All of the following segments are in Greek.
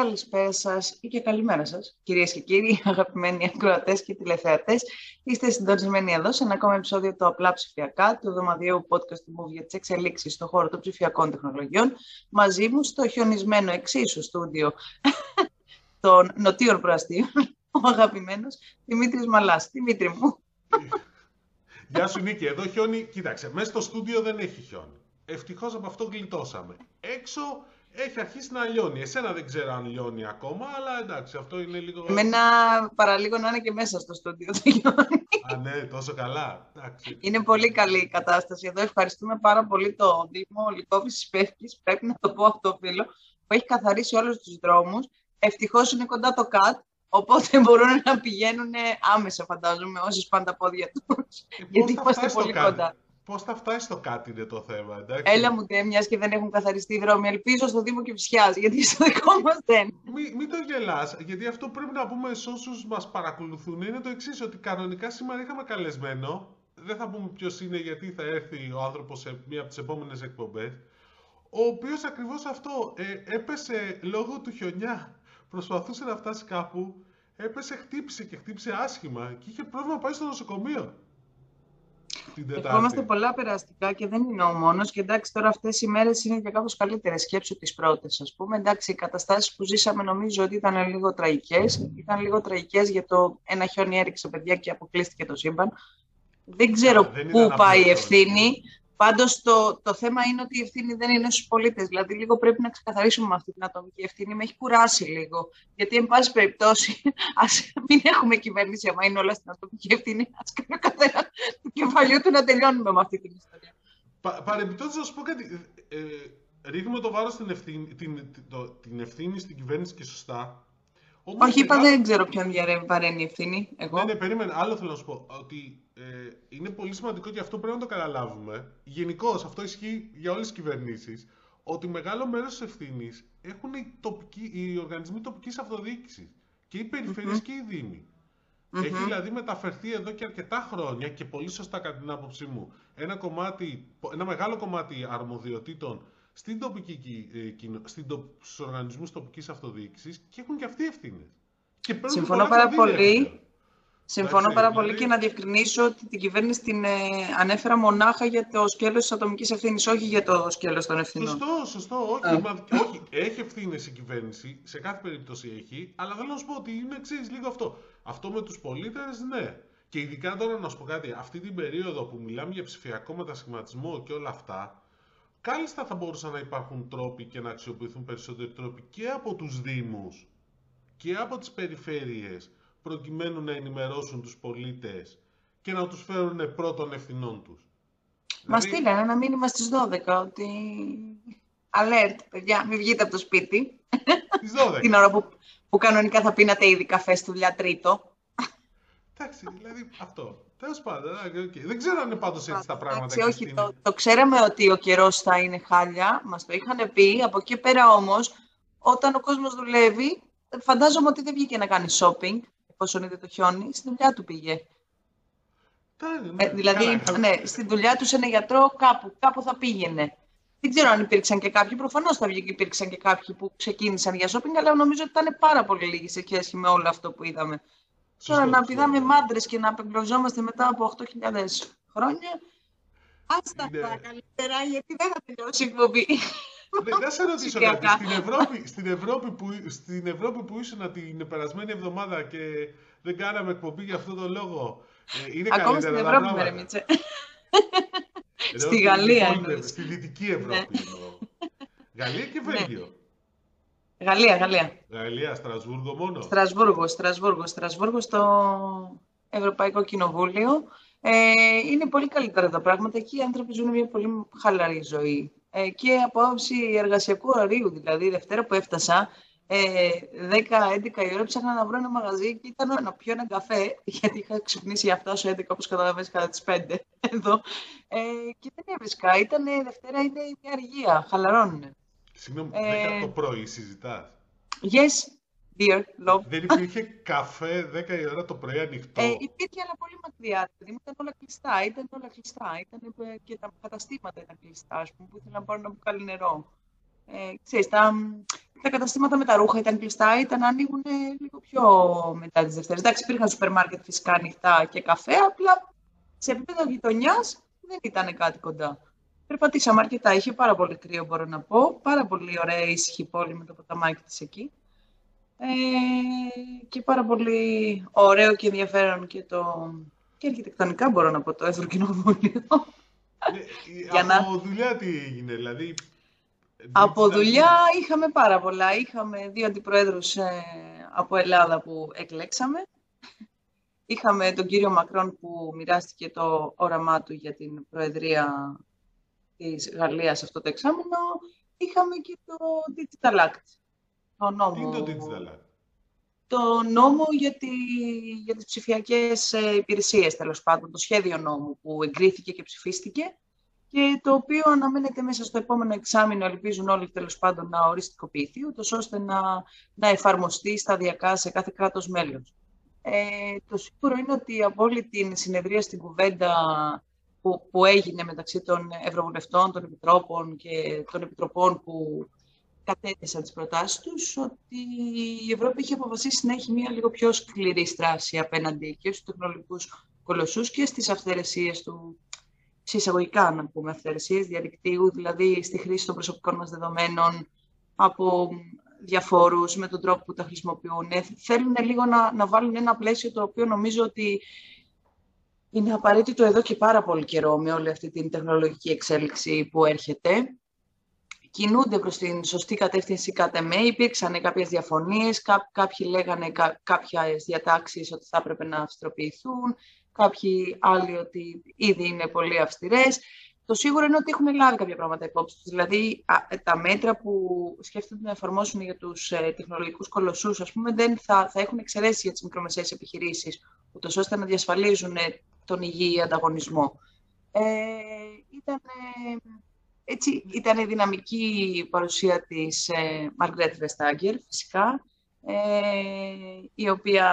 καλησπέρα σας ή και καλημέρα σας, κυρίες και κύριοι, αγαπημένοι ακροατές και τηλεθεατές. Είστε συντονισμένοι εδώ σε ένα ακόμα επεισόδιο του Απλά Ψηφιακά, του εβδομαδιαίου podcast του Move για τις εξελίξεις στον χώρο των ψηφιακών τεχνολογιών, μαζί μου στο χιονισμένο εξίσου στούντιο των νοτίων προαστίων, ο αγαπημένος Δημήτρης Μαλάς. Δημήτρη μου. Γεια σου Νίκη, εδώ χιόνι, κοίταξε, μέσα στο στούντιο δεν έχει χιόνι. Ευτυχώς από αυτό γλιτώσαμε. Έξω έχει αρχίσει να λιώνει. Εσένα δεν ξέρω αν λιώνει ακόμα, αλλά εντάξει, αυτό είναι λίγο... Εμένα παραλίγο να είναι και μέσα στο στούντιο το λιώνει. Α, ναι, τόσο καλά. Εντάξει. Είναι πολύ καλή η κατάσταση εδώ. Ευχαριστούμε πάρα πολύ το Δήμο Λυκόβης Πεύκης, πρέπει να το πω αυτό φίλο, που έχει καθαρίσει όλους τους δρόμους. Ευτυχώς είναι κοντά το ΚΑΤ, Οπότε μπορούν να πηγαίνουν άμεσα, φαντάζομαι, όσοι πάνε τα πόδια τους. γιατί είμαστε πολύ κοντά. Πώς θα φτάσει στο κάτι είναι το θέμα, εντάξει. Έλα μου τε, μιας και δεν έχουν καθαριστεί οι δρόμοι. Ελπίζω στο Δήμο Κυψιά, γιατί στο δικό μας δεν. Μην, μην το γελάς, γιατί αυτό πρέπει να πούμε σε όσους μας παρακολουθούν είναι το εξής, ότι κανονικά σήμερα είχαμε καλεσμένο. Δεν θα πούμε ποιος είναι, γιατί θα έρθει ο άνθρωπος σε μία από τις επόμενες εκπομπές. Ο οποίος ακριβώς αυτό ε, έπεσε λόγω του χιονιά. Προσπαθούσε να φτάσει κάπου, έπεσε, χτύπησε και χτύπησε άσχημα και είχε πρόβλημα να πάει στο νοσοκομείο. Ευχόμαστε πολλά περαστικά και δεν είναι ο μόνος. Και εντάξει, τώρα αυτές οι μέρες είναι και κάπως καλύτερες. Σκέψου τις πρώτες, ας πούμε. Εντάξει, οι καταστάσεις που ζήσαμε νομίζω ότι ήταν λίγο τραγικές. Ήταν λίγο τραγικές για το ένα χιόνι έριξε παιδιά και αποκλείστηκε το σύμπαν. Δεν ξέρω πού πάει η ευθύνη. Πάντως το, το θέμα είναι ότι η ευθύνη δεν είναι στους πολίτες. Δηλαδή, λίγο πρέπει να ξεκαθαρίσουμε αυτή την ατομική ευθύνη. Με έχει κουράσει λίγο. Γιατί, εν πάση περιπτώσει, ας μην έχουμε κυβέρνηση, άμα είναι όλα στην ατομική ευθύνη. Α κάνει ο καθένα του κεφαλιού του να τελειώνουμε με αυτή την ιστορία. Πα, Παρεμπιπτόντως, να σου πω κάτι. Ε, ρίχνουμε το βάρος στην ευθύνη, την, το, την ευθύνη στην κυβέρνηση και σωστά. Όμως Όχι, είπα, δεν ξέρω ποιον βαραίνει η ευθύνη. Εγώ. Ναι, ναι, περίμενε. Άλλο θέλω να σου πω. Ότι ε, είναι πολύ σημαντικό και αυτό πρέπει να το καταλάβουμε. Γενικώς αυτό ισχύει για όλες τις κυβερνήσεις. Ότι μεγάλο μέρος της ευθύνης έχουν οι, τοπικοί, οι οργανισμοί τοπικής αυτοδιοίκησης. Και οι περιφερειες και οι δήμοι. Έχει δηλαδή μεταφερθεί εδώ και αρκετά χρόνια και πολύ σωστά κατά την άποψή μου ένα, κομμάτι, ένα μεγάλο κομμάτι αρμοδιοτήτων στην τοπική, ε, στην, στους οργανισμούς τοπικής αυτοδιοίκησης και έχουν και αυτοί ευθύνες. Συμφωνώ πάρα πολύ. Συμφωνώ πάρα πολύ και να διευκρινίσω ότι την κυβέρνηση την ε, ανέφερα μονάχα για το σκέλος της ατομικής ευθύνης, όχι για το σκέλος των ευθυνών. Σωστό, σωστό. Όχι, μα, όχι. έχει ευθύνες η κυβέρνηση, σε κάθε περίπτωση έχει, αλλά θέλω να σου πω ότι είναι εξή λίγο αυτό. Αυτό με τους πολίτες, ναι. Και ειδικά τώρα να σου πω κάτι, αυτή την περίοδο που μιλάμε για ψηφιακό μετασχηματισμό και όλα αυτά, κάλλιστα θα μπορούσαν να υπάρχουν τρόποι και να αξιοποιηθούν περισσότεροι τρόποι και από τους Δήμους και από τις περιφέρειες προκειμένου να ενημερώσουν τους πολίτες και να τους φέρουν πρώτων ευθυνών τους. Μας δηλαδή... στείλανε ένα μήνυμα στις 12 ότι alert, παιδιά, μην βγείτε από το σπίτι. Στις 12. Την ώρα που, που κανονικά θα πίνατε ήδη καφέ στο δουλειά τρίτο. Εντάξει, δηλαδή αυτό. Τέλος πάντων, okay. δεν ξέρω αν είναι πάντως έτσι τα πράγματα. Εντάξει, όχι, το, το ξέραμε ότι ο καιρός θα είναι χάλια. Μας το είχαν πει. Από εκεί πέρα όμως, όταν ο κόσμος δουλεύει, φαντάζομαι ότι δεν βγήκε να κάνει shopping, εφόσον είδε το χιόνι, στη δουλειά του πήγε. Ναι, ε, δηλαδή, ναι, στη δουλειά τους σε ένα γιατρό κάπου, κάπου θα πήγαινε. Δεν ξέρω αν υπήρξαν και κάποιοι. Προφανώς θα βγει και υπήρξαν και κάποιοι που ξεκίνησαν για shopping, αλλά νομίζω ότι ήταν πάρα πολύ λίγοι σε σχέση με όλο αυτό που είδαμε. Τώρα να πηδάμε μάντρες και να απεγκλωζόμαστε μετά από 8.000 χρόνια. Άστα είναι... τα καλύτερα, γιατί δεν θα τελειώσει η εκπομπή. Να σε ρωτήσω κάτι. Στην Ευρώπη, στην, Ευρώπη που, στην Ευρώπη που ήσουν την περασμένη εβδομάδα και δεν κάναμε εκπομπή για αυτόν τον λόγο, ε, είναι Ακόμα στην Ευρώπη, Μερεμίτσε. Στη Γαλλία. Στη Δυτική Ευρώπη. Ναι. Γαλλία και ναι. Βέλγιο. Γαλλία, Γαλλία. Γαλλία, Στρασβούργο μόνο. Στρασβούργο, Στρασβούργο, Στρασβούργο στο Ευρωπαϊκό Κοινοβούλιο. Ε, είναι πολύ καλύτερα τα πράγματα. Εκεί οι άνθρωποι ζουν μια πολύ χαλαρή ζωή. Ε, και από άποψη εργασιακού ωραρίου, δηλαδή, Δευτέρα που έφτασα, ε, 10-11 η ώρα ψάχνα να βρω ένα μαγαζί και ήταν να πιω ένα καφέ, γιατί είχα ξυπνήσει για φτάσω 11 όπως καταλαβαίνεις κατά τις 5 εδώ. Ε, και δεν έβρισκα. Ήταν Δευτέρα, είναι μια αργία, χαλαρώνουν. Συγγνώμη, ε... 10 το πρωί συζητάς; Yes, dear love. Δεν υπήρχε καφέ 10 η ώρα το πρωί ανοιχτό; Ε, υπήρχε, αλλά πολύ μακριά. Δηλαδή, ήταν όλα κλειστά. Ήταν όλα κλειστά. Ήταν ε, και τα καταστήματα ήταν κλειστά, ας πούμε, που ήθελαν να πάρουν ένα μπουκάλι νερό. Ε, ξέρεις, τα, τα καταστήματα με τα ρούχα ήταν κλειστά, ήταν να ανοίγουν λίγο πιο μετά τις Δευτέρες. Εντάξει, υπήρχαν σούπερ μάρκετ φυσικά ανοιχτά και καφέ, απλά σε επίπεδο γειτονιάς δεν ήταν κάτι κοντά. Περπατήσαμε αρκετά. Είχε πάρα πολύ κρύο, μπορώ να πω. Πάρα πολύ ωραία ήσυχη πόλη με το ποταμάκι της εκεί. Ε, και πάρα πολύ ωραίο και ενδιαφέρον και το... Και αρχιτεκτονικά μπορώ να πω το Ευρωκοινοβούλιο. Ναι, από να... δουλειά τι έγινε, δηλαδή... Από δουλειά είχαμε πάρα πολλά. Είχαμε δύο αντιπροέδρους ε, από Ελλάδα που εκλέξαμε. Είχαμε τον κύριο Μακρόν που μοιράστηκε το όραμά του για την Προεδρία της Γαλλίας αυτό το εξάμεινο. Είχαμε και το Digital Act. Το νόμο. Τι είναι το Digital Act? Το νόμο για, τη, για τις ψηφιακές ε, υπηρεσίες, τέλος πάντων, το σχέδιο νόμου που εγκρίθηκε και ψηφίστηκε και το οποίο αναμένεται μέσα στο επόμενο εξάμεινο, ελπίζουν όλοι τέλος πάντων να οριστικοποιηθεί, ούτως ώστε να, να εφαρμοστεί σταδιακά σε κάθε κράτος μέλος. Ε, το σίγουρο είναι ότι από όλη την συνεδρία στην κουβέντα που, που έγινε μεταξύ των Ευρωβουλευτών, των Επιτρόπων και των Επιτροπών που κατέθεσαν τις προτάσεις τους, ότι η Ευρώπη είχε αποφασίσει να έχει μια λίγο πιο σκληρή στράση απέναντι και στους τεχνολογικούς κολοσσούς και στις αυθαιρεσίες του, εισαγωγικά να πούμε αυθαιρεσίες διαδικτύου, δηλαδή στη χρήση των προσωπικών μας δεδομένων από διαφόρους με τον τρόπο που τα χρησιμοποιούν. Ε, θέλουν λίγο να, να βάλουν ένα πλαίσιο το οποίο νομίζω ότι είναι απαραίτητο εδώ και πάρα πολύ καιρό με όλη αυτή την τεχνολογική εξέλιξη που έρχεται. Κινούνται προς την σωστή κατεύθυνση κατά με. Υπήρξαν κάποιες διαφωνίες, κά, κάποιοι λέγανε κά, κάποιες διατάξεις ότι θα έπρεπε να αυστροποιηθούν, κάποιοι άλλοι ότι ήδη είναι πολύ αυστηρές. Το σίγουρο είναι ότι έχουν λάβει κάποια πράγματα υπόψη τους. Δηλαδή, τα μέτρα που σκέφτονται να εφαρμόσουν για τους ε, τεχνολογικούς κολοσσούς, ας πούμε, δεν θα, θα έχουν εξαιρέσεις για τις μικρομεσαίες επιχειρήσεις, ούτως ώστε να διασφαλίζουν τον υγιή ανταγωνισμό. Ε, ήταν, έτσι, ήταν η δυναμική παρουσία της ε, Μαργκρέτ Βεστάγκερ, φυσικά, ε, η οποία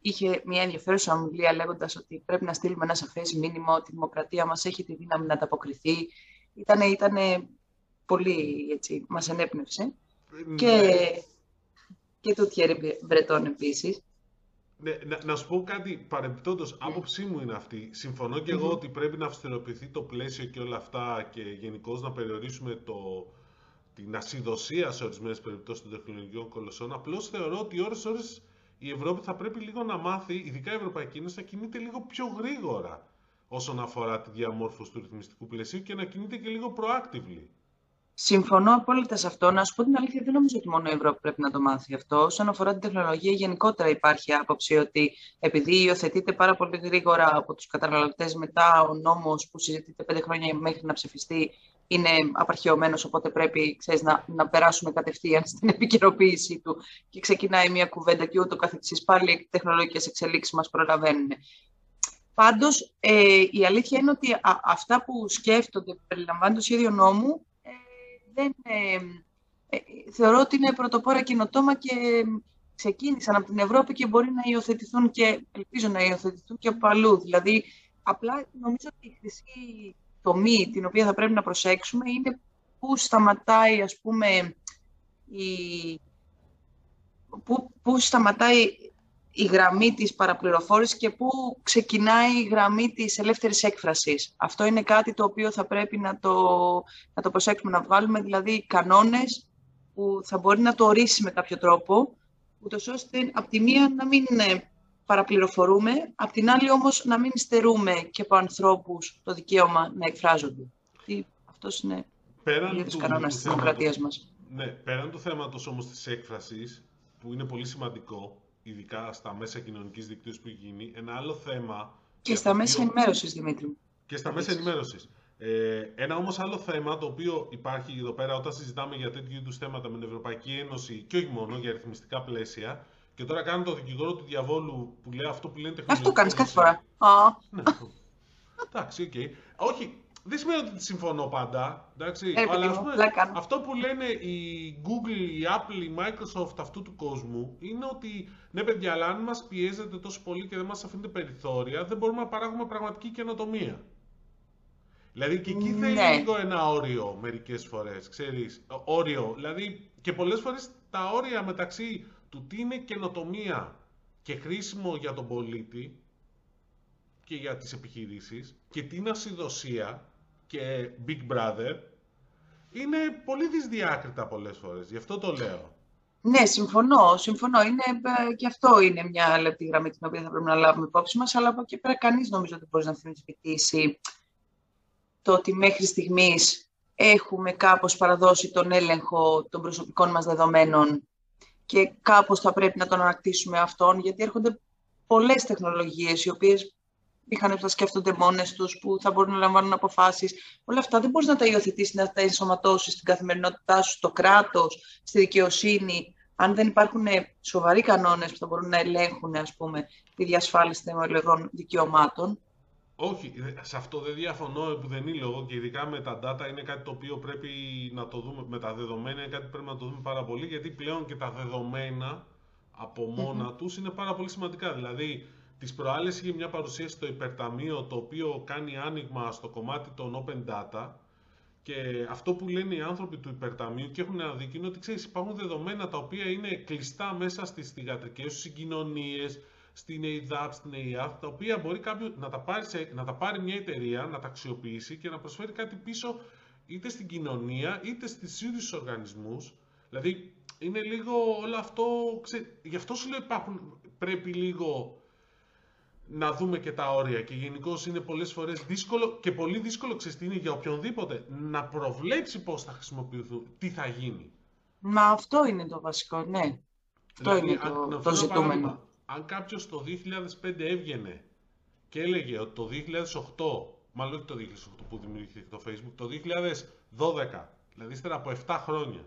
είχε μια ενδιαφέρουσα ομιλία λέγοντας ότι πρέπει να στείλουμε ένα σαφές μήνυμα ότι η δημοκρατία μας έχει τη δύναμη να ανταποκριθεί. Ήτανε, ήτανε πολύ, έτσι, μας ενέπνευσε. Ναι. Και, και το Thierry Μπρετόν επίσης. Ναι, να, να σου πω κάτι παρεμπιπτόντως, άποψή μου είναι αυτή. Συμφωνώ και εγώ ότι πρέπει να αυστηροποιηθεί το πλαίσιο και όλα αυτά και γενικώ να περιορίσουμε το, την ασυδοσία σε ορισμένες περιπτώσεις των τεχνολογικών κολοσσών. Απλώς θεωρώ ότι ώρε-ώρε η Ευρώπη θα πρέπει λίγο να μάθει, ειδικά η Ευρωπαϊκή Ένωση, να κινείται λίγο πιο γρήγορα όσον αφορά τη διαμόρφωση του ρυθμιστικού πλαισίου και να κινείται και λίγο proactively. Συμφωνώ απόλυτα σε αυτό. Να σου πω την αλήθεια, δεν νομίζω ότι μόνο η Ευρώπη πρέπει να το μάθει αυτό. Όσον αφορά την τεχνολογία, γενικότερα υπάρχει άποψη ότι επειδή υιοθετείται πάρα πολύ γρήγορα από τους καταναλωτές μετά ο νόμος που συζητείται πέντε χρόνια μέχρι να ψηφιστεί είναι απαρχαιωμένος, οπότε πρέπει ξέρεις, να, να περάσουμε κατευθείαν στην επικαιροποίησή του και ξεκινάει μια κουβέντα και ούτω καθεξής. Πάλι οι τεχνολογικές εξελίξεις μας προλαβαίνουν. Πάντως, ε, η αλήθεια είναι ότι αυτά που σκέφτονται, που περιλαμβάνει το σχέδιο νόμου, ε, δεν, ε, ε, θεωρώ ότι είναι πρωτοπόρα καινοτόμα και ξεκίνησαν από την Ευρώπη και μπορεί να υιοθετηθούν και ελπίζω να υιοθετηθούν και από αλλού. Δηλαδή, απλά νομίζω ότι η χρυσή τομή την οποία θα πρέπει να προσέξουμε είναι πού σταματάει, ας πούμε, η... πού, πού σταματάει η γραμμή της παραπληροφόρησης και πού ξεκινάει η γραμμή της ελεύθερης έκφρασης. Αυτό είναι κάτι το οποίο θα πρέπει να το, να το προσέξουμε, να βγάλουμε δηλαδή κανόνες που θα μπορεί να το ορίσει με κάποιο τρόπο, ούτως ώστε από τη μία να μην παραπληροφορούμε, απ' την άλλη όμως να μην στερούμε και από ανθρώπους το δικαίωμα να εκφράζονται. Αυτός είναι πέραν τους κανόνα της δημοκρατίας μας. Ναι, πέραν του θέματος όμως της έκφρασης, που είναι πολύ σημαντικό, ειδικά στα μέσα κοινωνικής δικτύωσης που έχει γίνει, ένα άλλο θέμα... Και στα μέσα οποίο... ενημέρωσης, Δημήτρη. Και στα μέσα ενημέρωσης. Ε, ένα όμως άλλο θέμα το οποίο υπάρχει εδώ πέρα όταν συζητάμε για τέτοιου είδους θέματα με την Ευρωπαϊκή Ένωση και όχι μόνο για ρυθμιστικά πλαίσια και τώρα κάνω το δικηγόρο του διαβόλου που λέει αυτό που λένε τεχνολογία. Αυτό κάνεις κάθε φορά. Ναι. Εντάξει, OK. Okay. Όχι, δεν σημαίνει ότι συμφωνώ πάντα. Εντάξει, ε, αλλά ας πούμε, αυτό που λένε η Google, η Apple, η Microsoft αυτού του κόσμου είναι ότι ναι, παιδιά, αλλά αν μας πιέζετε τόσο πολύ και δεν μας αφήνετε περιθώρια, δεν μπορούμε να παράγουμε πραγματική καινοτομία. Δηλαδή και εκεί ναι. θέλει λίγο ένα όριο μερικές φορές. Ξέρεις, όριο. Δηλαδή και πολλές φορές τα όρια μεταξύ του τι είναι καινοτομία και χρήσιμο για τον πολίτη και για τις επιχειρήσεις και τι είναι ασυδοσία και Big Brother είναι πολύ δυσδιάκριτα πολλές φορές. Γι' αυτό το λέω. Ναι, συμφωνώ. συμφωνώ. Είναι, ε, και αυτό είναι μια λεπτή γραμμή την οποία θα πρέπει να λάβουμε υπόψη μας, αλλά από εκεί πέρα κανείς νομίζω ότι μπορεί να αμφισβητήσει το ότι μέχρι στιγμής έχουμε κάπως παραδώσει τον έλεγχο των προσωπικών μας δεδομένων και κάπως θα πρέπει να τον ανακτήσουμε αυτόν, γιατί έρχονται πολλές τεχνολογίες οι οποίες είχαν θα σκέφτονται μόνες τους, που θα μπορούν να λαμβάνουν αποφάσεις. Όλα αυτά δεν μπορείς να τα υιοθετήσεις, να τα ενσωματώσεις στην καθημερινότητά σου, στο κράτος, στη δικαιοσύνη, αν δεν υπάρχουν σοβαροί κανόνες που θα μπορούν να ελέγχουν ας πούμε, τη διασφάλιση θεμελιωδών δικαιωμάτων. Όχι, σε αυτό δεν διαφωνώ που δεν είναι λόγο και ειδικά με τα data είναι κάτι το οποίο πρέπει να το δούμε, με τα δεδομένα είναι κάτι που πρέπει να το δούμε πάρα πολύ γιατί πλέον και τα δεδομένα από μόνα mm τους είναι πάρα πολύ σημαντικά. Δηλαδή, τις προάλλες είχε μια παρουσίαση στο υπερταμείο το οποίο κάνει άνοιγμα στο κομμάτι των open data και αυτό που λένε οι άνθρωποι του υπερταμείου και έχουν αδικεί είναι ότι ξέρεις, υπάρχουν δεδομένα τα οποία είναι κλειστά μέσα στις θηγατρικές σου συγκοινωνίες, στην ΕΙΔΑΠ, στην ΕΙΑΘ, τα οποία μπορεί κάποιο να τα, πάρει να τα πάρει μια εταιρεία, να τα αξιοποιήσει και να προσφέρει κάτι πίσω είτε στην κοινωνία είτε στις ίδιους οργανισμούς. Δηλαδή είναι λίγο όλο αυτό, ξέ, γι' αυτό σου λέω υπάρχουν, πρέπει λίγο να δούμε και τα όρια και γενικώ είναι πολλές φορές δύσκολο και πολύ δύσκολο ξεστήνει για οποιονδήποτε να προβλέψει πώς θα χρησιμοποιηθούν, τι θα γίνει. Μα αυτό είναι το βασικό, ναι. Αυτό δηλαδή, είναι το, το ζητούμενο. Αν κάποιος το 2005 έβγαινε και έλεγε ότι το 2008, μάλλον όχι το 2008 που δημιουργήθηκε το Facebook, το 2012, δηλαδή ύστερα από 7 χρόνια,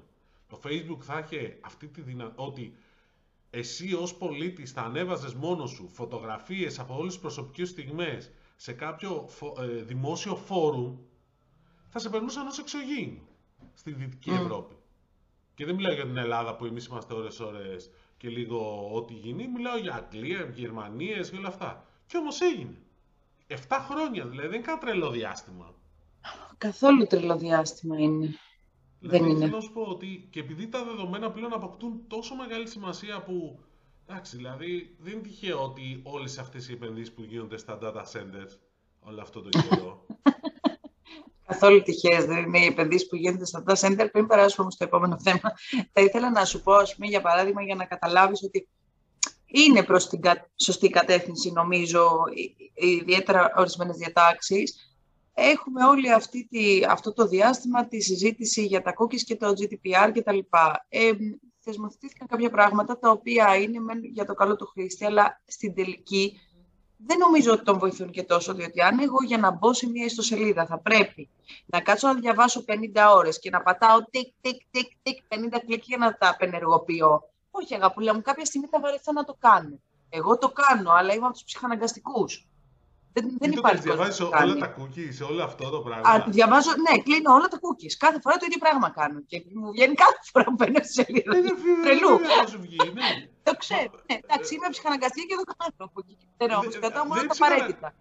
το Facebook θα είχε αυτή τη δυνατότητα, ότι εσύ ως πολίτης θα ανέβαζες μόνος σου φωτογραφίες από όλες τις προσωπικές στιγμές σε κάποιο ε, δημόσιο φόρουμ, θα σε περνούσαν ως εξωγήινο στη Δυτική Ευρώπη. Και δεν μιλάω για την Ελλάδα που εμείς είμαστε ώρες-ώρες και λίγο ό,τι γίνει, μιλάω για Αγγλία, Γερμανίες και όλα αυτά. Και όμως έγινε. 7 χρόνια δηλαδή, δεν είναι κανένα τρελό διάστημα. Καθόλου τρελό διάστημα είναι. Δηλαδή, δεν είναι. Θέλω να σου πω ότι και επειδή τα δεδομένα πλέον αποκτούν τόσο μεγάλη σημασία που. Εντάξει, δηλαδή δεν είναι τυχαίο ότι όλες αυτές οι επενδύσεις που γίνονται στα data centers όλο αυτό το καιρό. Καθόλου τυχαίες δεν είναι οι επενδύσεις που γίνονται στα data center. Πριν περάσουμε στο επόμενο θέμα, θα ήθελα να σου πω, ας πούμε, για παράδειγμα, για να καταλάβεις ότι είναι προς την σωστή κατεύθυνση, νομίζω, ιδιαίτερα ορισμένες διατάξεις έχουμε όλη αυτή τη, αυτό το διάστημα τη συζήτηση για τα cookies και το GDPR κτλ. Ε, θεσμοθετήθηκαν κάποια πράγματα τα οποία είναι για το καλό του χρήστη, αλλά στην τελική δεν νομίζω ότι τον βοηθούν και τόσο, διότι αν εγώ για να μπω σε μια ιστοσελίδα θα πρέπει να κάτσω να διαβάσω 50 ώρες και να πατάω τικ, τικ, τικ, τικ, 50 κλικ για να τα απενεργοποιώ. Όχι, αγαπούλα μου, κάποια στιγμή θα βαρεθώ να το κάνω. Εγώ το κάνω, αλλά είμαι από τους ψυχαναγκαστικούς. Δεν, δεν υπάρχει. Διαβάζεις όλα τα cookies, σε όλο αυτό το πράγμα. Α, διαβάζω, ναι, κλείνω όλα τα cookies. Κάθε φορά το ίδιο πράγμα κάνω. Και μου βγαίνει κάθε φορά που μπαίνω στη σελίδα. Τρελού. Ναι. Το ξέρω. Ναι, εντάξει, είμαι ψυχαναγκαστή και το κάνω από εκεί. Δεν όμως, κατά μόνο τα απαραίτητα.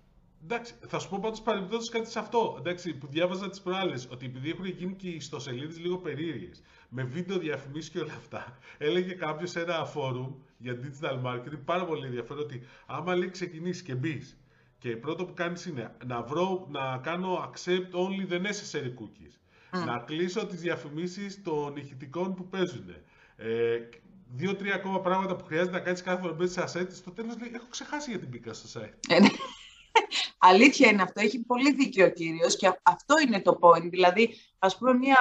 Εντάξει, θα σου πω πάντως παρεμπιπτόντως κάτι σε αυτό. Εντάξει, που διάβαζα τις προάλλες, ότι επειδή έχουν γίνει και οι ιστοσελίδες λίγο περίεργες, με βίντεο διαφημίσεις και όλα αυτά, έλεγε κάποιος σε ένα φόρουμ για digital marketing πάρα πολύ ενδιαφέρον ότι άμα λέει ξεκινήσεις και μπεις και πρώτο που κάνεις είναι να, βρω, να κάνω accept only the necessary cookies. Να κλείσω τις διαφημίσεις των ηχητικών που παίζουν. Ε, Δύο-τρία ακόμα πράγματα που χρειάζεται να κάνεις κάθε φορά μέσα σε site. Στο τέλος λέει, έχω ξεχάσει γιατί μπήκα στο site. Ε, ναι. Αλήθεια είναι αυτό. Έχει πολύ δίκιο ο κύριος και αυτό είναι το point. Δηλαδή, ας πούμε, μία,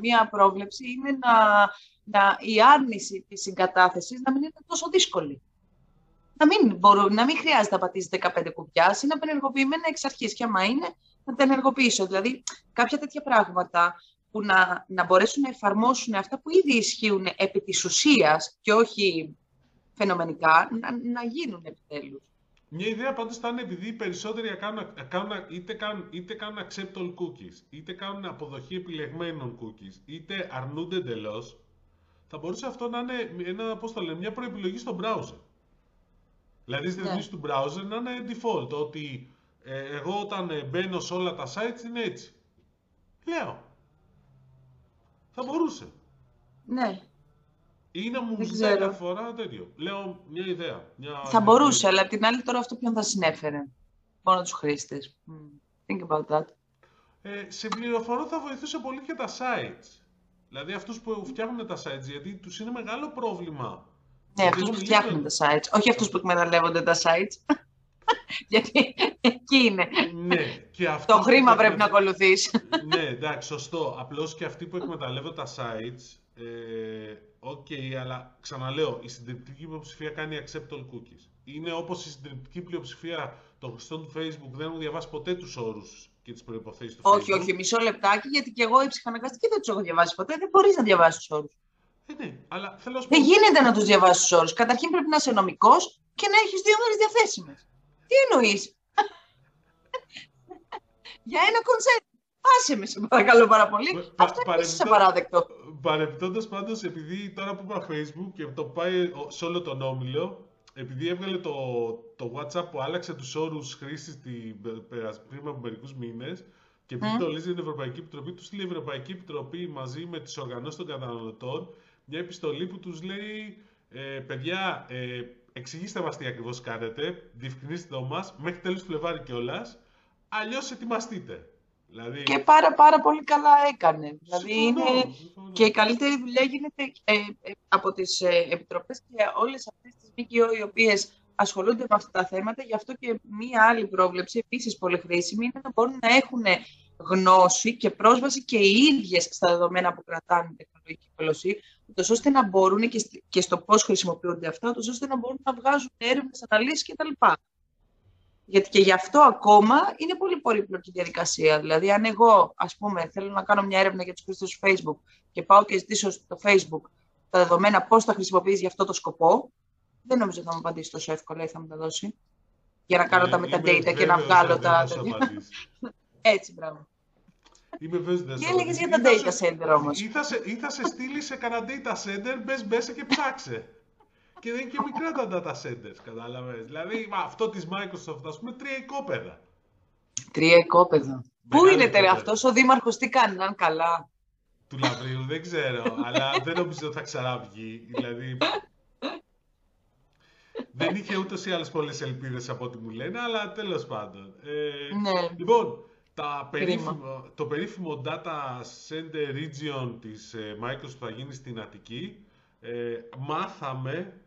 μία πρόβλεψη είναι να, να, η άρνηση της συγκατάθεσης να μην είναι τόσο δύσκολη να μην, μπορούν, να μην χρειάζεται να πατήσεις 15 κουπιά, είναι απενεργοποιημένα εξ αρχής. Και άμα είναι, να τα ενεργοποιήσω. Δηλαδή, κάποια τέτοια πράγματα που να, να μπορέσουν να εφαρμόσουν αυτά που ήδη ισχύουν επί της ουσίας και όχι φαινομενικά, να, να γίνουν επιτέλους. Μια ιδέα πάντως θα είναι επειδή οι περισσότεροι κάνουν, κάνουν, είτε, κάνουν, είτε κάνουν accept all cookies, είτε κάνουν αποδοχή επιλεγμένων cookies, είτε αρνούνται εντελώς, θα μπορούσε αυτό να είναι ένα, πώς το λένε, μια προεπιλογή στο browser. Δηλαδή στη ναι. του browser να είναι default, ότι ε, εγώ όταν ε, μπαίνω σε όλα τα sites είναι έτσι. Λέω. Θα μπορούσε. Ναι. Ή να μου Δεν ζητάει ξέρω. κάθε φορά τέτοιο. Λέω μια ιδέα. Μια Θα μπορούσε, αλλά απ' την άλλη τώρα αυτό ποιον θα συνέφερε; Μόνο τους χρήστες. Mm. Think about that. Ε, σε πληροφορώ θα βοηθούσε πολύ και τα sites. Δηλαδή αυτούς που φτιάχνουν τα sites, γιατί τους είναι μεγάλο πρόβλημα. Ναι, Γιατί αυτούς που μιλάμε- φτιάχνουν τα sites. Όχι αυτούς που εκμεταλλεύονται τα sites. Γιατί εκεί είναι. Ναι, και αυτοί Το που χρήμα τα πρέπει να εκμετα- ακολουθείς. Ναι, εντάξει, σωστό. Απλώς και αυτοί που εκμεταλλεύονται τα sites, ε, οκ, αλλά ξαναλέω, η συντριπτική πλειοψηφία κάνει accept all cookies. Είναι όπως η συντριπτική πλειοψηφία των χρηστών του Facebook δεν έχουν διαβάσει ποτέ τους όρους και τις προϋποθέσεις του όχι, Facebook. όχι, μισό λεπτάκι, γιατί και εγώ η ψυχαναγκαστική δεν τους έχω διαβάσει ποτέ. Δεν μπορείς να διαβάσεις τους όρους. Ε, ναι, αλλά θέλω να σου πω... Δεν γίνεται να τους διαβάσεις τους όρους. Καταρχήν πρέπει να είσαι νομικός και να έχεις δύο μέρες διαθέσιμες. Τι εννοείς; Για ένα κονσέρτ. Άσε με, σε παρακαλώ πάρα πολύ. Πα- Αυτό είναι παρεμπιπτό- επίσης απαράδεκτο. Παρεπιπτόντως πάντως, επειδή τώρα που είπα Facebook και το πάει ο- σε όλο τον όμιλο, επειδή έβγαλε το, το WhatsApp που άλλαξε τους όρους χρήσης την, πε- περασ- πριν από μερικούς μήνες και επειδή Μμ. το λέει στην Ευρωπαϊκή Επιτροπή, τους στείλει η Ευρωπαϊκή Επιτροπή μαζί με τις οργανώσεις των καταναλωτών μια επιστολή που τους λέει ε, παιδιά, ε, εξηγήστε μας τι ακριβώς κάνετε, διευκρινίστε το μας, μέχρι τέλος του Φλεβάρι κιόλας, αλλιώς ετοιμαστείτε. Δηλαδή, Και πάρα πάρα πολύ καλά έκανε. Δηλαδή συμφωνώ, είναι συμφωνώ. και η καλύτερη δουλειά γίνεται ε, ε, από τις ε, επιτροπές και όλες αυτές τις ΜΚΟ οι οποίες ασχολούνται με αυτά τα θέματα. Γι' αυτό και μία άλλη πρόβλεψη, επίσης πολύ χρήσιμη, είναι να μπορούν να έχουν γνώση και πρόσβαση και οι ίδιες στα δεδομένα που κρατάνε η τεχνολογική κολοσσή, ούτως ώστε να μπορούν και, στη- και στο πώς χρησιμοποιούνται αυτά, ούτως ώστε να μπορούν να βγάζουν έρευνες, αναλύσεις κτλ. Γιατί και γι' αυτό ακόμα είναι πολύ πολύπλοκη διαδικασία. Δηλαδή, αν εγώ, ας πούμε, θέλω να κάνω μια έρευνα για τους χρήστες του Facebook και πάω και ζητήσω στο Facebook τα δεδομένα πώς τα χρησιμοποιείς για αυτό το σκοπό, δεν νομίζω θα μου απαντήσει τόσο εύκολα ή θα μου τα δώσει. Για να κάνω Ναι, τα είμαι metadata και να βέβαιος βγάλω ότι δεν τα θα σου τέτοια. απαντήσει. Έτσι, μπράβο. Είμαι βέβαιος ότι δεν Τι θα σου έλεγες για απαντήσει. τα Ή θα data σε- center όμως. Ή θα σε, ή θα σε στείλει σε κανένα data center, μπες μέσα και ψάξε. Και δεν είναι και μικρά τα data centers, κατάλαβες. Δηλαδή, μα, αυτό της Microsoft, ας πούμε, τρία οικόπεδα. Τρία οικόπεδα. Πού Μεγάλο είναι τώρα οικόπεδο. αυτός ο δήμαρχος, τι κάνει, να είναι καλά; Του Λαβρίου, δεν ξέρω, αλλά δεν νομίζω ότι θα ξαναβγεί. Δηλαδή, δεν είχε ούτως ή άλλως πολλές ελπίδες από ό,τι μου λένε, αλλά τέλος πάντων. Ε, Ναι. Λοιπόν, τα Κρίμα. περίφημο, το περίφημο data center region της ε, Microsoft που θα γίνει στην Αττική, ε, μάθαμε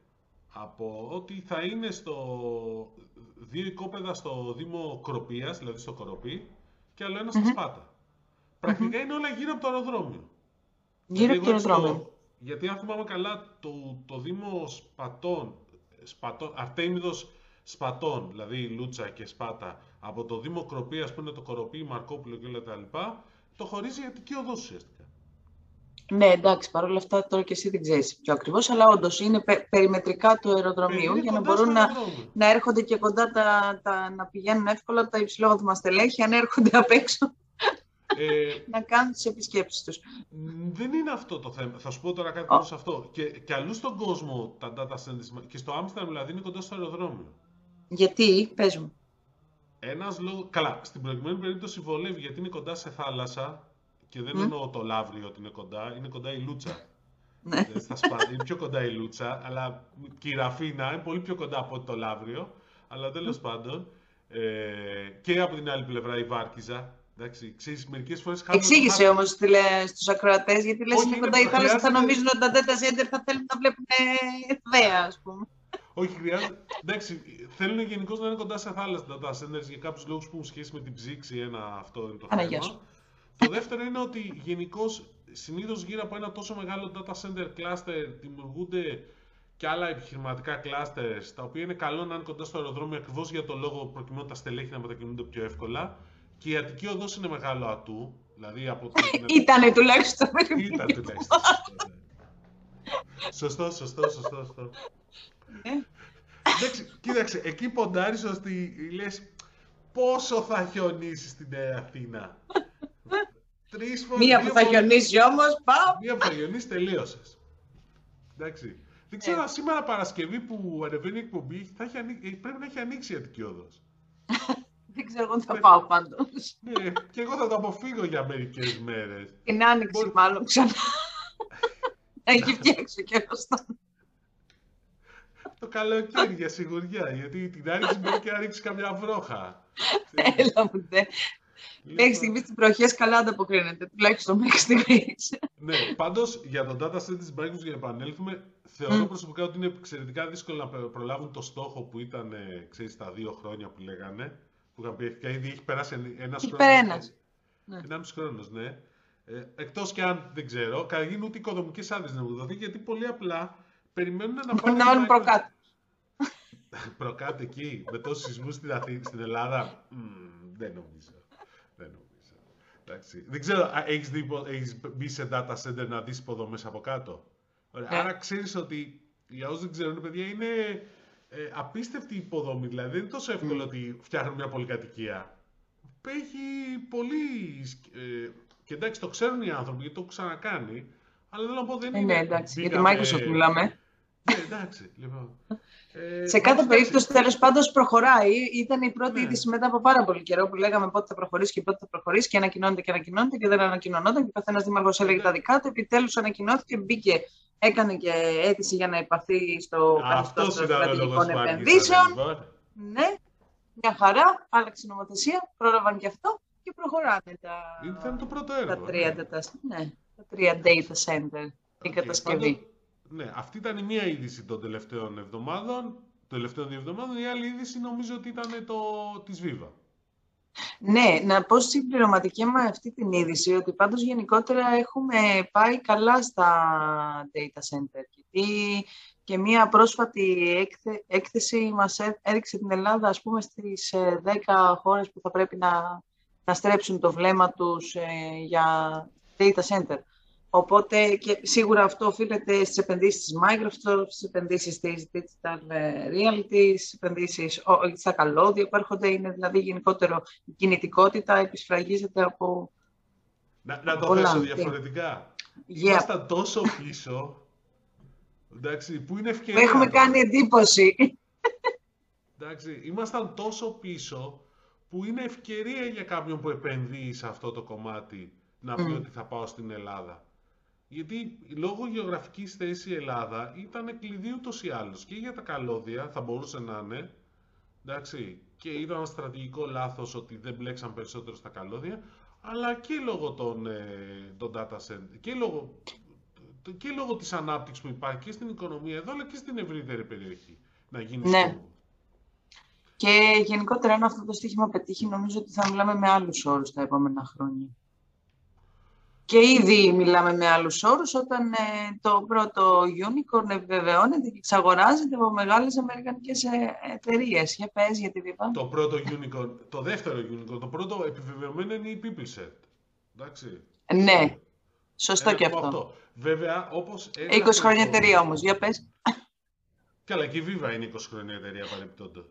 από ότι θα είναι στο δύο οικόπεδα στο Δήμο Κροπίας, δηλαδή στο Κοροπή, και άλλο ένα στα Σπάτα. Πρακτικά είναι όλα γύρω από το αεροδρόμιο. Γύρω Δηλαδή, από το εγώ έτσι αεροδρόμιο. Γιατί αν θυμάμαι καλά, το, το Δήμο Σπατών, Σπατών, Αρτέμιδος Σπατών, δηλαδή Λούτσα και Σπάτα, από το Δήμο Κροπίας που είναι το Κοροπή, Μαρκόπουλο και όλα τα λοιπά, το χωρίζει η Αττική Οδός ουσιαστικά. Ναι, εντάξει, παρόλα αυτά τώρα και εσύ δεν ξέρεις πιο ακριβώς, αλλά όντως είναι πε- περιμετρικά του αεροδρομίου Είναι για να κοντά μπορούν στο να, αεροδρόμιο. να έρχονται και κοντά τα, τα, να πηγαίνουν εύκολα τα υψηλόβαθμα στελέχη, αν έρχονται απ' έξω Ε, να κάνουν τις επισκέψεις τους. μ, δεν είναι αυτό το θέμα. Θα σου πω τώρα κάτι Ω. πάνω σε αυτό. Και, και αλλού στον κόσμο τα data centers, και στο Άμστερνταμ δηλαδή είναι κοντά στο αεροδρόμιο. Γιατί, πες μου. Ένας λόγο... Καλά, στην προηγουμένη περίπτωση βολεύει γιατί είναι κοντά σε θάλασσα και δεν εννοώ το Λαύριο ότι είναι κοντά, είναι κοντά η Λούτσα. Ναι. Δηλαδή, στα Σπα- είναι πιο κοντά η Λούτσα, αλλά και η Ραφίνα είναι πολύ πιο κοντά από ότι το Λαύριο. Αλλά τέλος πάντων, ε, και από την άλλη πλευρά η Βάρκιζα. Εντάξει, ξέρεις, μερικές φορές χάνουμε το Εξήγησε χάρτη. όμως τι λέ- στους ακροατές, γιατί λες Όχι, είναι είναι κοντά η που θάλασσα, θα χρειάζεται- νομίζουν ότι τα data center θα θέλουν να βλέπουν ε, θέα, ας πούμε. Όχι, χρειάζεται. Εντάξει, θέλουν γενικώς να είναι κοντά σε θάλασσα τα data centers για κάποιους λόγους που έχουν σχέση με την ψήξη. Ένα αυτό είναι το Παναγιά θέμα. σου. Το δεύτερο είναι ότι γενικώς συνήθως γύρω από ένα τόσο μεγάλο data center cluster δημιουργούνται και άλλα επιχειρηματικά clusters τα οποία είναι καλό να είναι κοντά στο αεροδρόμιο ακριβώς για το λόγο προκειμένου τα στελέχη να μετακινούνται πιο εύκολα. Και η Αττική Οδός είναι μεγάλο ατού. Δηλαδή από την Ήτανε τουλάχιστον. Ήταν τουλάχιστον. Σωστό, σωστό, σωστό, σωστό. Ε. Εντάξει, κοίταξε, εκεί ποντάρεις ότι λες πόσο θα χιονίσει στην Νέα Αθήνα. Τρεις φορές. Μία δύο που θα φορές- χιονίσει όμως, πάω. Μία που θα χιονίσει, τελείωσες. Εντάξει. Δεν ξέρω αν σήμερα Παρασκευή που ανεβαίνει η εκπομπή θα έχει ανοί- ε, πρέπει να έχει ανοίξει η Αττική Οδός. Δεν ξέρω εγώ τι θα πάω πάντως. Ναι, και εγώ θα το αποφύγω για μερικές μέρες. Την άνοιξη Μπορεί- μάλλον ξανά. Έχει φτιάξει ο καιρός Το καλοκαίρι για σιγουριά, γιατί την άνοιξη μπορεί και να ρίξεις καμιά βρόχα. Έλα μου, ναι. Μέχρι Λοιπόν, στιγμής τις προχέ καλά ανταποκρίνεται, τουλάχιστον μέχρι στιγμής. Ναι, πάντως για τον data set τη Microsoft, για να επανέλθουμε, θεωρώ Μμ. προσωπικά ότι είναι εξαιρετικά δύσκολο να πε- προλάβουν το στόχο που ήταν, ε, ξέρεις, τα δύο χρόνια που λέγανε. Που είχαν πει αρχικά, ήδη έχει περάσει ένας Έχει χρόνος. πέρα ένας. Ναι. Ενάμιση χρόνος, ναι. Ε, Εκτός και αν δεν ξέρω, καταρχήν ούτε οικοδομικέ άδειε να μου δοθεί, γιατί πολύ απλά περιμένουν να Μπορεί πάρουν. να βάλουν Microsoft- προκάτω. Προκάτω εκεί, με τόσους σεισμούς στην Αθήνα, στην Ελλάδα, μ, δεν νομίζω. Δεν νομίζω. Εντάξει. Δεν ξέρω, α, έχεις, δει, πο- έχεις μπει σε data center να δεις υποδομές από κάτω; Ωραία. Ναι. Άρα ξέρεις ότι, για όσους δεν ξέρουν, παιδιά, είναι ε, απίστευτη υποδομή. Δηλαδή, δεν είναι τόσο εύκολο ότι φτιάχνουν μια πολυκατοικία. Έχει πολύ... σκ- Ε, και εντάξει, το ξέρουν οι άνθρωποι, γιατί το έχουν ξανακάνει. Αλλά θέλω να πω, δεν Ε, είναι... ναι, εντάξει, για τη μπήκαμε- Microsoft μιλάμε. Ναι, εντάξει, λοιπόν. Ε, Σε κάθε εντάξει, περίπτωση, τέλος πάντων, προχωράει. Ήταν η πρώτη Ναι. είδηση μετά από πάρα πολύ καιρό που λέγαμε πότε θα προχωρήσει και πότε θα προχωρήσει και ανακοινώνεται και ανακοινώνεται και δεν ανακοινωνόταν και ο καθένας δήμαρχος έλεγε τα δικά του. Επιτέλους ανακοινώθηκε, μπήκε, έκανε και αίτηση για να υπαχθεί στο καθεστώς Αυτός των ήταν ο λόγος στρατηγικών που άργησαν, επενδύσεων. λοιπόν. Ναι, μια χαρά, άλλαξε η νομοθεσία, πρόλαβαν και αυτό και προχωράνε τα, Ήταν το πρώτο έργο. τα, ναι. τρία, data, ναι, τα τρία data center, την Οκ, κατασκευή. Πάντως, ναι, αυτή ήταν η μία είδηση των τελευταίων εβδομάδων. Των τελευταίων δύο εβδομάδων. Η άλλη είδηση νομίζω ότι ήταν το της Viva. Ναι, να πω συμπληρωματική με αυτή την είδηση ότι πάντως γενικότερα έχουμε πάει καλά στα data center. Γιατί και μία πρόσφατη έκθε- έκθεση μας έ- έδειξε την Ελλάδα, ας πούμε, στις ε, 10 χώρες που θα πρέπει να, να στρέψουν το βλέμμα τους ε, για data center. Οπότε και σίγουρα αυτό οφείλεται στις επενδύσεις της Microsoft, στις επενδύσεις της Digital ε, Realty, στις επενδύσεις ο, στα καλώδια που έρχονται. Είναι δηλαδή γενικότερο η κινητικότητα επισφραγίζεται από Να, να το Πολλά, θέσω ναι. διαφορετικά. Yeah. Ήμασταν τόσο πίσω. Εντάξει, που είναι Που ευκαιρία. έχουμε τώρα. κάνει εντύπωση. Εντάξει, ήμασταν τόσο πίσω που είναι ευκαιρία για κάποιον που επενδύει σε αυτό το κομμάτι να πει Μμ. ότι θα πάω στην Ελλάδα. Γιατί λόγω γεωγραφικής θέσης η Ελλάδα ήταν κλειδί ούτως ή άλλως και για τα καλώδια θα μπορούσε να είναι, εντάξει, και ήταν ένα στρατηγικό λάθος ότι δεν μπλέξαν περισσότερο στα καλώδια, αλλά και λόγω των, ε, των data center, και λόγω, και λόγω της ανάπτυξης που υπάρχει και στην οικονομία εδώ, αλλά και στην ευρύτερη περιοχή να γίνει Ναι. στόχο. Και γενικότερα, αν αυτό το στοίχημα πετύχει, νομίζω ότι θα μιλάμε με άλλους όρους τα επόμενα χρόνια. Και ήδη μιλάμε με άλλους όρους όταν ε, το πρώτο unicorn επιβεβαιώνεται και εξαγοράζεται από μεγάλες αμερικανικές ε, εταιρείες. Για πες για τη Viva. Το πρώτο unicorn, το δεύτερο unicorn, το πρώτο επιβεβαιωμένο είναι η PeopleSet. Εντάξει. Ναι, σωστό και 1,8. αυτό. Βέβαια, όπως 20 έγραφε χρόνια το- εταιρεία όμως. Για πες. Καλά, και η Viva είναι 20 χρόνια εταιρεία παρεπιπτόντω.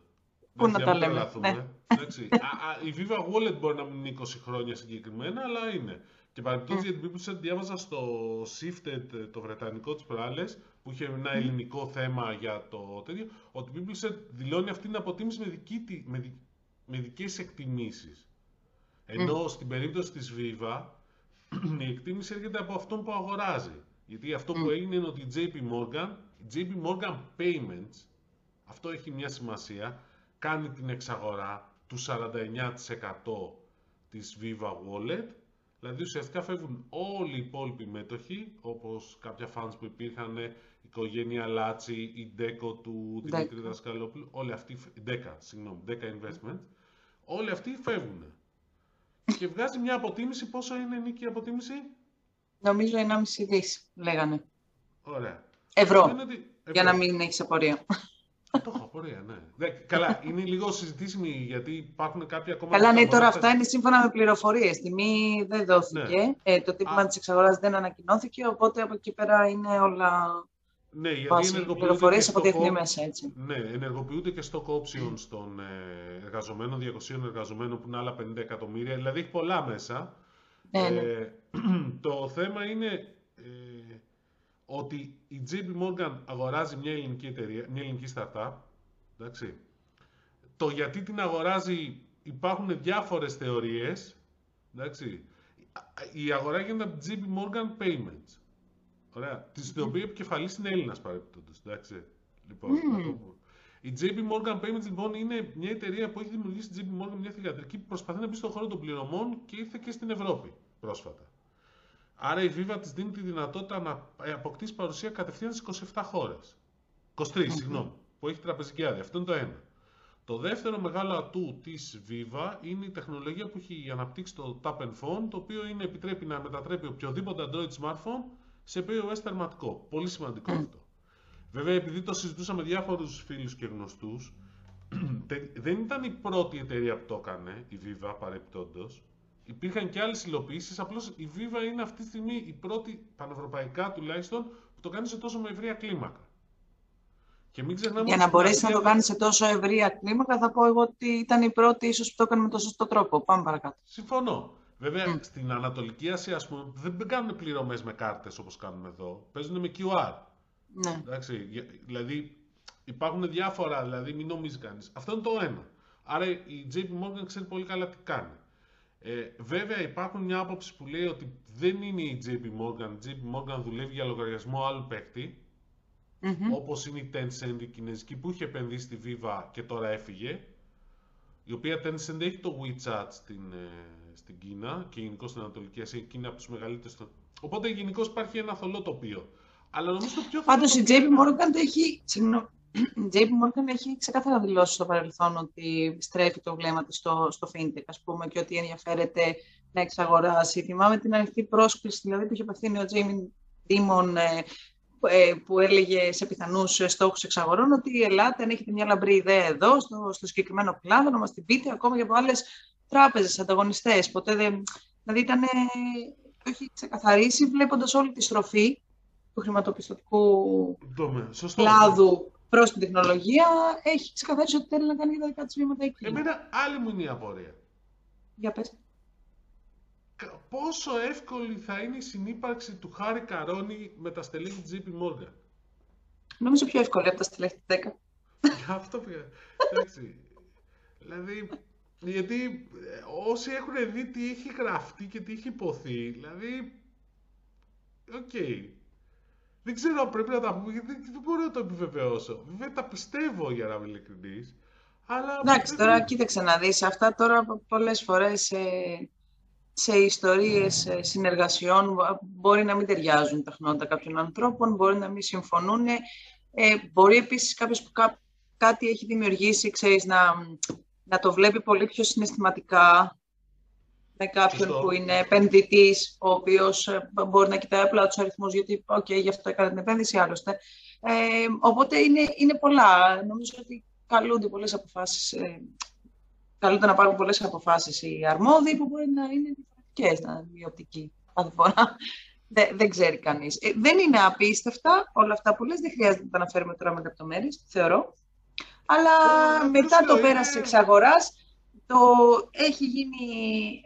Πού Έτσι, να για τα μην λέμε, τρελαθούμε. ναι. Εντάξει. Α, α, η Viva Wallet μπορεί να μην είναι 20 χρόνια συγκεκριμένα, αλλά είναι. Και παρεπιπτόντω για την PeopleSet διάβαζα στο Shifted, ε, το βρετανικό της προάλλες, που είχε ένα ελληνικό θέμα για το τέτοιο, ότι η PeopleSet δηλώνει αυτή την αποτίμηση με, δική, τη- με, δι- με δικές εκτιμήσεις. Ενώ στην περίπτωση της Viva, η εκτίμηση έρχεται από αυτόν που αγοράζει. Γιατί αυτό που έγινε είναι ότι η JP Morgan, η JP Morgan Payments, αυτό έχει μια σημασία, κάνει την εξαγορά του 49% της Viva Wallet, δηλαδή ουσιαστικά φεύγουν όλοι οι υπόλοιποι μέτοχοι, όπως κάποια fans που υπήρχαν, η οικογένεια Λάτσι, η Deco του Δημήτρη Deco. Δασκαλόπουλου, όλοι αυτοί, η Deca, συγγνώμη, Deca Investments, όλοι αυτοί φεύγουν. Και βγάζει μια αποτίμηση, πόσο είναι νίκη η αποτίμηση; Νομίζω 1,5 δις, λέγανε. Ωραία. Ευρώ, Σημαίνει ότι- για να ευρώ. μην έχεις απορία. Το έχω απορία, ναι. Δε- Καλά, είναι λίγο συζητήσιμη γιατί υπάρχουν κάποια ακόμα. Καλά, ναι, τώρα αγοράτες- αυτά είναι σύμφωνα με πληροφορίες. Τιμή δεν δόθηκε. Ναι. Ε, το τύπημα Α. της εξαγοράς δεν ανακοινώθηκε, οπότε από εκεί πέρα είναι όλα Ναι, γιατί βάση ενεργοποιούνται πληροφορίες και από στο διεθνή κο- μέσα, έτσι. Ναι, ενεργοποιούνται και stock options των ε, εργαζομένων, 200 εργαζομένων που είναι άλλα 50 εκατομμύρια, δηλαδή έχει πολλά μέσα. Ναι, ναι. Ε, το θέμα είναι ε, ότι η JP Morgan αγοράζει μια ελληνική εταιρεία, μια ελληνική startup, εντάξει. Το γιατί την αγοράζει υπάρχουν διάφορες θεωρίες, εντάξει. Η αγορά γίνεται από την JP Morgan Payments. Ωραία. Τη οποία επικεφαλής είναι Έλληνας παρεμπιπτόντως. Εντάξει. Λοιπόν, Η JP Morgan Payments λοιπόν είναι μια εταιρεία που έχει δημιουργήσει η JP Morgan, μια θηγατρική που προσπαθεί να μπει στον χώρο των πληρωμών και ήρθε και στην Ευρώπη πρόσφατα. Άρα η Viva της δίνει τη δυνατότητα να αποκτήσει παρουσία κατευθείαν στις 27 χώρες. 23, συγγνώμη, που έχει τραπεζική άδεια. Αυτό είναι το ένα. Το δεύτερο μεγάλο ατού της Viva είναι η τεχνολογία που έχει αναπτύξει το Tap and Phone, το οποίο είναι, επιτρέπει να μετατρέπει οποιοδήποτε Android smartphone σε POS τερματικό. Πολύ σημαντικό αυτό. Βέβαια, επειδή το συζητούσα με διάφορους φίλους και γνωστούς, δεν ήταν η πρώτη εταιρεία που το έκανε, η Viva παρεπτόντω. Υπήρχαν και άλλες υλοποιήσεις. Απλώς η Viva είναι αυτή τη στιγμή η πρώτη, πανευρωπαϊκά τουλάχιστον, που το κάνει σε τόσο με ευρεία κλίμακα. Και μην ξεχνάμε Για να μπορέσει να το κάνει σε τόσο ευρεία κλίμακα, θα πω εγώ ότι ήταν η πρώτη ίσως που το έκανε με τον σωστό τρόπο. Πάμε παρακάτω. Συμφωνώ. Βέβαια, στην Ανατολική Ασία, ας πούμε, δεν κάνουν πληρωμές με κάρτες όπως κάνουμε εδώ. Παίζουν με QR. Ναι. Εντάξει, δηλαδή, υπάρχουν διάφορα, δηλαδή μην νομίζεις κανείς. Αυτό είναι το ένα. Άρα η JP Morgan ξέρει πολύ καλά τι κάνει. Ε, βέβαια υπάρχουν μια άποψη που λέει ότι δεν είναι η JP Morgan. Η JP Morgan δουλεύει για λογαριασμό άλλου παίκτη mm-hmm. όπως είναι η Tencent η κινέζικη που είχε επενδύσει στη Viva και τώρα έφυγε η οποία Tencent έχει το WeChat στην, ε, στην Κίνα και γενικώς στην Ανατολική Ασία και είναι από τους μεγαλύτερους οπότε γενικώς υπάρχει ένα θολό τοπίο αλλά νομίζω το πιο Πάντως η JP Morgan έχει, η JP Morgan έχει ξεκάθαρα δηλώσει στο παρελθόν ότι στρέφει το βλέμμα της στο, στο fintech, ας πούμε, και ότι ενδιαφέρεται να εξαγοράσει. Θυμάμαι την ανοιχτή πρόσκληση, δηλαδή που είχε απευθύνει ο Jamie Dimon ε, ε, που έλεγε σε πιθανούς στόχους εξαγορών ότι ελάτε, αν έχετε μια λαμπρή ιδέα εδώ, στο, στο συγκεκριμένο κλάδο, να μας την πείτε ακόμα και από άλλες τράπεζες, ανταγωνιστές. Ποτέ δεν. Δηλαδή ήταν. Το έχει ξεκαθαρίσει βλέποντας όλη τη στροφή του χρηματοπιστωτικού κλάδου προς την τεχνολογία. Έχει ξεκαθαρίσει ότι θέλει να κάνει τα δικά της βήματα εκεί. Εμένα άλλη μου είναι η απορία. Για πες πόσο εύκολη θα είναι η συνύπαρξη του Χάρη Καρόνι με τα στελέχη της JP Morgan; Νομίζω πιο εύκολη από τα στελέχη της 10. Για αυτό πια. Εντάξει. δηλαδή, γιατί ε, όσοι έχουν δει τι έχει γραφτεί και τι έχει υποθεί, δηλαδή, OK. Okay. Δεν ξέρω αν πρέπει να τα πούμε, γιατί δεν μπορώ να το επιβεβαιώσω. Βέβαια τα πιστεύω για να είμαι ειλικρινής. Αλλά... Εντάξει, τώρα κοίταξε να δεις. Αυτά τώρα πολλές φορές ε, σε ιστορίες ε, συνεργασιών μπορεί να μην ταιριάζουν τα χνότα κάποιων ανθρώπων, μπορεί να μην συμφωνούν. Ε, μπορεί επίσης κάποιος που κάτι έχει δημιουργήσει, ξέρεις, να, να το βλέπει πολύ πιο συναισθηματικά με κάποιον που είναι επενδυτής, ο οποίος ε, μπορεί να κοιτάει απλά τους αριθμούς, γιατί, OK, okay, γι' αυτό έκανε την επένδυση, άλλωστε. Ε, οπότε είναι, είναι πολλά. Νομίζω ότι καλούνται πολλές αποφάσεις ε, καλούνται να πάρουν πολλές αποφάσεις οι αρμόδιοι που μπορεί να είναι διαφορετικές, να είναι ιδιωτικοί κάθε φορά. Δεν, δεν ξέρει κανείς. Ε, δεν είναι απίστευτα όλα αυτά που λες, δεν χρειάζεται να τα αναφέρουμε τώρα με λεπτομέρειες, θεωρώ. Αλλά ε, μετά το είναι... πέρας της εξαγοράς, το έχει γίνει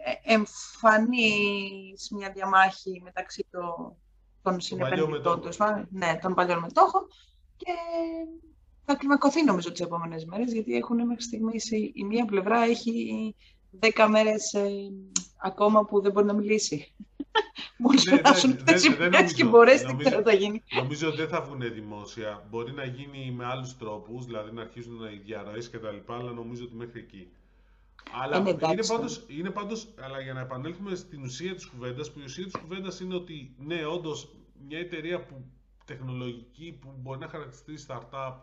ε, εμφανής μια διαμάχη μεταξύ το, των συνεπενδυτών τους, ναι, των παλιών μετόχων και θα κλιμακωθεί νομίζω τις επόμενες μέρες, γιατί έχουν μέχρι στιγμής η, μία πλευρά έχει δέκα μέρες ε, ακόμα που δεν μπορεί να μιλήσει. Μόλις ναι, περάσουν αυτές οι μέρες και μπορέσει, δεν ξέρω τι θα γίνει. Νομίζω ότι δεν θα βγουν δημόσια. Μπορεί να γίνει με άλλους τρόπους, δηλαδή να αρχίσουν να διαρροές και τα λοιπά, αλλά νομίζω ότι μέχρι εκεί. Αλλά είναι, είναι, πάντως, είναι πάντως, αλλά για να επανέλθουμε στην ουσία της κουβέντας, που η ουσία της κουβέντας είναι ότι ναι, όντως, μια εταιρεία που τεχνολογική που μπορεί να χαρακτηριστεί startup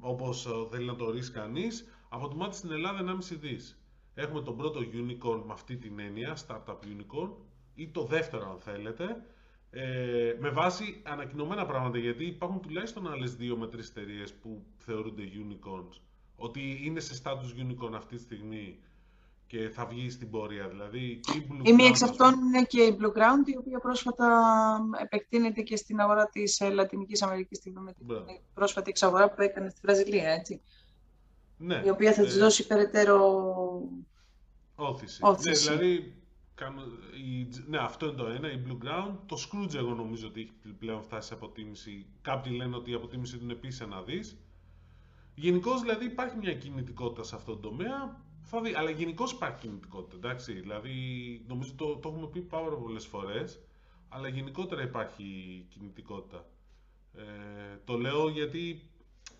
όπως ε, θέλει να το ορίσει κανείς, αποτιμάται στην Ελλάδα 1,5 δις. Έχουμε τον πρώτο unicorn με αυτή την έννοια, startup unicorn, ή το δεύτερο αν θέλετε, ε, με βάση ανακοινωμένα πράγματα, γιατί υπάρχουν τουλάχιστον άλλες δύο με τρεις εταιρείες που θεωρούνται unicorns. Ότι είναι σε status unicorn αυτή τη στιγμή και θα βγει στην πορεία. Δηλαδή, η μία εξ αυτών είναι και η Blue Ground, η οποία πρόσφατα επεκτείνεται και στην αγορά της ε, Λατινικής Αμερικής, με την πρόσφατη εξαγορά που έκανε στη Βραζιλία, έτσι. Ναι. Η οποία θα της ε, δώσει περαιτέρω όθηση. όθηση. Ναι, δηλαδή, η, ναι, αυτό είναι το ένα, η Blue Ground. Το Scrooge εγώ νομίζω ότι έχει πλέον φτάσει σε αποτίμηση. Κάποιοι λένε ότι η αποτίμηση του είναι επίσης ένα δις. Γενικώς δηλαδή υπάρχει μια κινητικότητα σε αυτόν τον τομέα. Θα δει. Αλλά γενικώς υπάρχει κινητικότητα, εντάξει. Δηλαδή, νομίζω το, το έχουμε πει πάρα πολλές φορές αλλά γενικότερα υπάρχει κινητικότητα. Ε, το λέω γιατί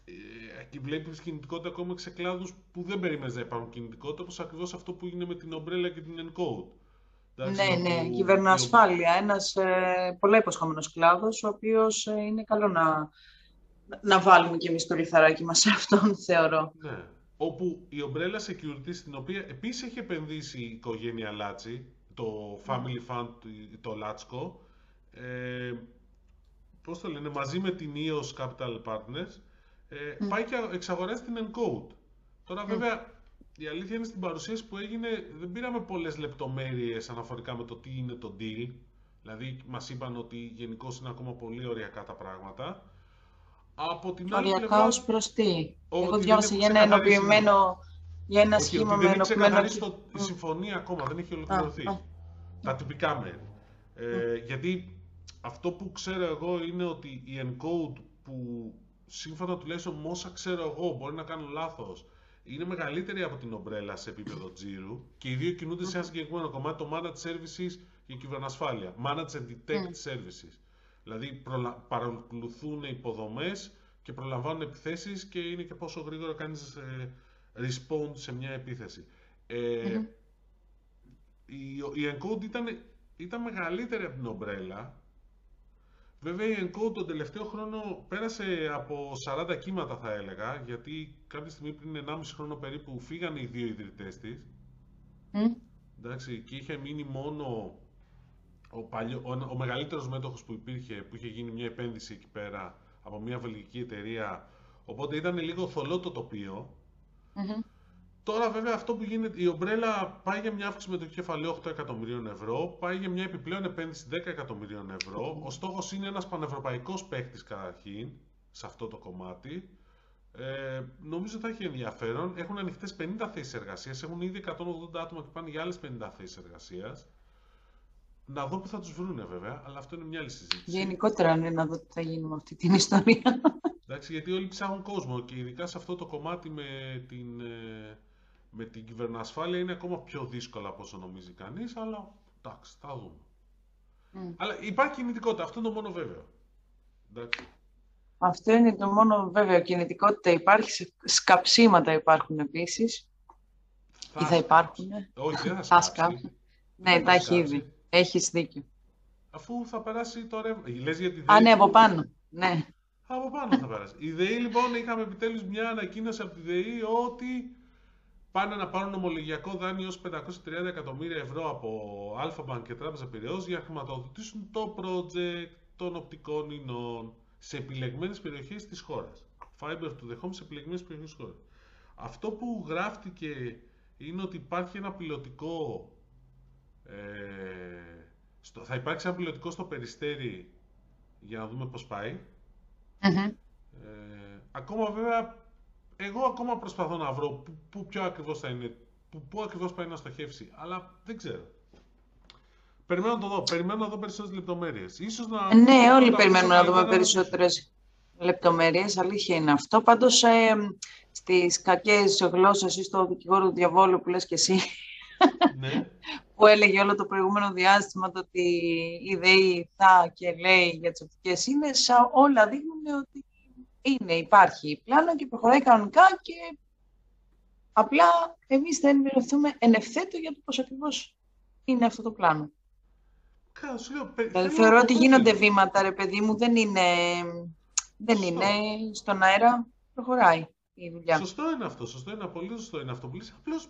ε, εκεί βλέπεις κινητικότητα ακόμα σε κλάδους που δεν περίμενες να υπάρχουν κινητικότητα, όπως ακριβώς αυτό που έγινε με την Umbrella και την Encode. Ναι, ναι, κυβερνοασφάλεια, ένας ε, πολλά υποσχόμενος κλάδος, ο οποίος ε, είναι καλό να, να βάλουμε και εμείς το λιθαράκι μας σε αυτόν, θεωρώ. Ναι, όπου η Umbrella Security, στην οποία επίσης έχει επενδύσει η οικογένεια Λάτσι, το Family Fund, το Λάτσκο, ε, πώς το λένε, μαζί με την EOS Capital Partners, ε, πάει και εξαγοράζει την Encode. Τώρα βέβαια η αλήθεια είναι στην παρουσίαση που έγινε δεν πήραμε πολλές λεπτομέρειες αναφορικά με το τι είναι το deal. Δηλαδή μας είπαν ότι γενικώς είναι ακόμα πολύ ωριακά τα πράγματα. Από την άλλη ωριακά ως προς τι; Εγώ διάβασα για ένα ενοποιημένο, για ένα σχήμα με ενοποιημένο... Δεν το, η συμφωνία ακόμα, δεν έχει ολοκληρωθεί. Τα τυπικά μέρη. Ε, γιατί αυτό που ξέρω εγώ είναι ότι η encode που σύμφωνα τουλάχιστον με όσα ξέρω εγώ, μπορεί να κάνω λάθος, είναι μεγαλύτερη από την ομπρέλα σε επίπεδο τζίρου και οι δύο κινούνται σε ένα συγκεκριμένο κομμάτι, το Managed Services και η κυβερνοασφάλεια. Managed and Detect Services. Δηλαδή παρακολουθούν υποδομές και προλαμβάνουν επιθέσεις και είναι και πόσο γρήγορα κάνεις ε, respond σε μια επίθεση. Ε, η, η Encode ήταν, ήταν μεγαλύτερη από την ομπρέλα Βέβαια η Encode τον τελευταίο χρόνο πέρασε από 40 κύματα θα έλεγα, γιατί κάποια στιγμή πριν 1,5 χρόνο περίπου φύγανε οι δύο ιδρυτές της. Mm. Εντάξει, και είχε μείνει μόνο ο, παλιό, ο, ο μεγαλύτερος μέτοχος που υπήρχε, που είχε γίνει μια επένδυση εκεί πέρα από μια βελγική εταιρεία, οπότε ήταν λίγο θολό το τοπίο. Τώρα βέβαια αυτό που γίνεται, η ομπρέλα πάει για μια αύξηση με το κεφαλαίο 8 εκατομμυρίων ευρώ, πάει για μια επιπλέον επένδυση 10 εκατομμυρίων ευρώ. Ο στόχος είναι ένας πανευρωπαϊκός παίχτης καταρχήν σε αυτό το κομμάτι. Ε, νομίζω θα έχει ενδιαφέρον. Έχουν ανοιχτές 50 θέσεις εργασίας, έχουν ήδη 180 άτομα και πάνε για άλλες 50 θέσεις εργασίας. Να δω που θα τους βρούνε βέβαια, αλλά αυτό είναι μια άλλη συζήτηση. Γενικότερα ναι, να δω τι θα γίνει με αυτή την ιστορία. Εντάξει, γιατί όλοι ψάχνουν κόσμο και ειδικά σε αυτό το κομμάτι με την, ε, με την κυβερνοασφάλεια είναι ακόμα πιο δύσκολα από όσο νομίζει κανείς, αλλά εντάξει, θα δούμε. Mm. Αλλά υπάρχει κινητικότητα, αυτό είναι το μόνο βέβαιο. Εντάξει. Αυτό είναι το μόνο βέβαιο. Κινητικότητα υπάρχει, σκαψίματα υπάρχουν επίσης. Θα... Ή θα υπάρχουν. Όχι, δεν θα σκάψει. Ναι, τα έχει ήδη. Έχεις δίκιο. Αφού θα περάσει το ρεύμα. Λες για τη Α, ναι, από πάνω. Ναι. Από πάνω θα περάσει. Η ΔΕΗ λοιπόν είχαμε επιτέλους μια ανακοίνωση από τη ΔΕΗ ότι πάνε να πάρουν ομολογιακό δάνειο ως 530 εκατομμύρια ευρώ από Αλφα και Τράπεζα Πυραιός για να χρηματοδοτήσουν το project των οπτικών ινών σε επιλεγμένες περιοχές της χώρας. Fiber to the home σε επιλεγμένες περιοχές της χώρας. Αυτό που γράφτηκε είναι ότι υπάρχει ένα πιλωτικό ε, στο, θα υπάρξει ένα πιλωτικό στο Περιστέρι για να δούμε πώς πάει. Ε, ακόμα βέβαια εγώ ακόμα προσπαθώ να βρω πού, πού πιο ακριβώς θα είναι, πού, πού ακριβώς πάει να στοχεύσει, αλλά δεν ξέρω. Περιμένω να το δω, περιμένω να δω περισσότερες λεπτομέρειες. Ίσως να... Ναι, όλοι περιμένουμε να δούμε περισσότερες λεπτομέρειες, αλήθεια είναι αυτό. Πάντως, ε, στις κακές γλώσσες ή στο δικηγόρο του διαβόλου που λες και εσύ, ναι. που έλεγε όλο το προηγούμενο διάστημα το ότι η ΔΕΗ θα και λέει για τις οπτικές ίνες, όλα δείχνουν ότι είναι, υπάρχει πλάνο και προχωράει κανονικά και απλά εμείς θα ενημερωθούμε εν ευθέτω για το πώς ακριβώς είναι αυτό το πλάνο. Δηλαδή, θεωρώ ότι γίνονται βήματα, ρε παιδί μου, δεν είναι, δεν είναι στον αέρα, προχωράει η δουλειά. Σωστό είναι αυτό, σωστό είναι, πολύ σωστό είναι αυτό που λες. Απλώς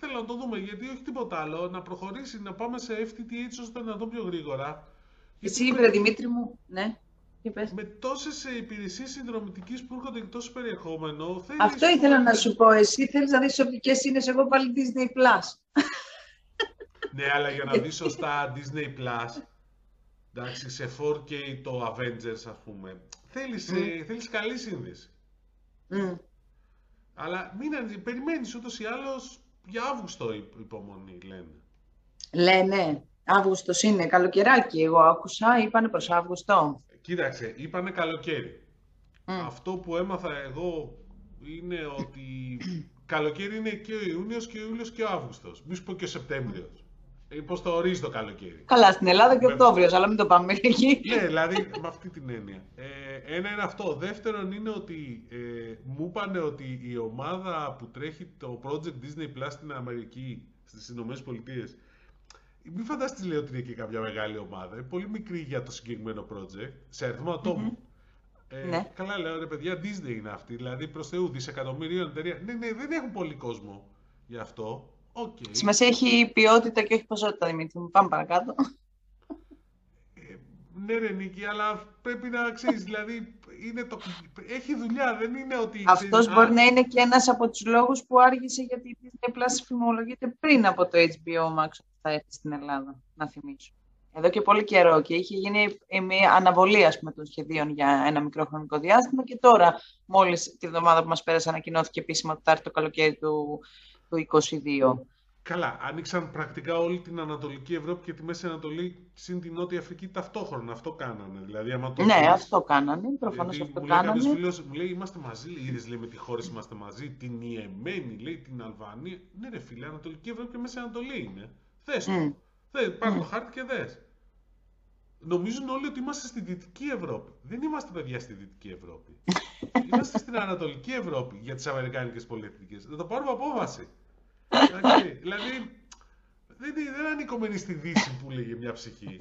θέλω να το δούμε, γιατί όχι τίποτα άλλο, να προχωρήσει, να πάμε σε FTTH ώστε να το πιο γρήγορα. Εσύ, είπε, Δημήτρη μου, ναι. Με τόσες υπηρεσίες συνδρομητική που έρχονται και τόσο περιεχόμενο. Αυτό ήθελα να σου πω. Εσύ θέλεις να δεις οπτικές είναι, εγώ πάλι Disney Plus. ναι, αλλά για να δει σωστά Disney Plus. Εντάξει, σε 4K το Avengers, ας πούμε. Θέλεις mm. θέλεις καλή σύνδεση. Mm. Αλλά μην περιμένεις ούτως ή άλλως για Αύγουστο υπομονή, λένε. Λένε. Αύγουστος είναι καλοκαιράκι, εγώ άκουσα, είπανε προς Αύγουστο. Κοίταξε, είπανε καλοκαίρι. Αυτό που έμαθα εγώ είναι ότι καλοκαίρι είναι και ο Ιούνιος και ο Ιούλιος και ο Αύγουστος. Μη σου πω και ο Σεπτέμβριος. Ε, Πώς το ορίζεις το καλοκαίρι; Καλά, στην Ελλάδα και Οκτώβριος, αλλά μην το πάμε εκεί. Ναι, δηλαδή με αυτή την έννοια. Ε, ένα είναι αυτό. Δεύτερον είναι ότι ε, μου είπαν ότι η ομάδα που τρέχει το Project Disney Plus στην Αμερική, στις Ηνωμένες Πολιτείες, μην φανταστείς λέει ότι είναι και κάποια μεγάλη ομάδα. Είναι πολύ μικρή για το συγκεκριμένο project, σε αριθμό ατόμων. Ε, Ναι. Καλά λέω ρε παιδιά, Disney είναι αυτή. Δηλαδή προς Θεού, δισεκατομμυρίων εταιρεία. Ναι, ναι, δεν έχουν πολύ κόσμο γι' αυτό. Οκ. Σημασία έχει η ποιότητα και όχι η ποσότητα, Δημήτρη μου. Πάμε παρακάτω. Ε, ναι, ρε Νίκη, αλλά πρέπει να ξέρεις, δηλαδή είναι το... έχει δουλειά, δεν είναι ότι. Αυτός ξέρεις, μπορεί α, να είναι και ένας από τους λόγους που άργησε γιατί η Disney Plus φημολογείται πριν από το HBO Max που θα έρθει στην Ελλάδα, να θυμίσω. Εδώ και πολύ καιρό και είχε γίνει ε, μια αναβολή ας πούμε, των σχεδίων για ένα μικρό χρονικό διάστημα και τώρα, μόλις τη βδομάδα που μας πέρασε, ανακοινώθηκε επίσημα ότι θα έρθει το καλοκαίρι του, του 2022. Καλά, άνοιξαν πρακτικά όλη την Ανατολική Ευρώπη και τη Μέση Ανατολή συν την Νότια Αφρική ταυτόχρονα. Αυτό κάνανε. Δηλαδή, άμα το Ναι, δεις- αυτό κάνανε, προφανώς Γιατί αυτό μου λέει κάποιος κάνανε. φίλος, μου λέει είμαστε μαζί, λέει, είδες λέει με τι χώρες είμαστε μαζί, την Ιεμένη, λέει την Αλβανία. Ναι ρε φίλε, Ανατολική Ευρώπη και Μέση Ανατολή είναι. Θες το. Μμ. Θε, πάρ' το χάρτη και δες. Νομίζουν όλοι ότι είμαστε στη Δυτική Ευρώπη. Δεν είμαστε παιδιά στη Δυτική Ευρώπη. Είμαστε στην Ανατολική Ευρώπη για τις Αμερικάνικες πολυεθνικές. Θα το πάρουμε απόφαση. Εντάξει, δηλαδή, δεν, δεν ανήκομενοι στη Δύση που λέγε μια ψυχή.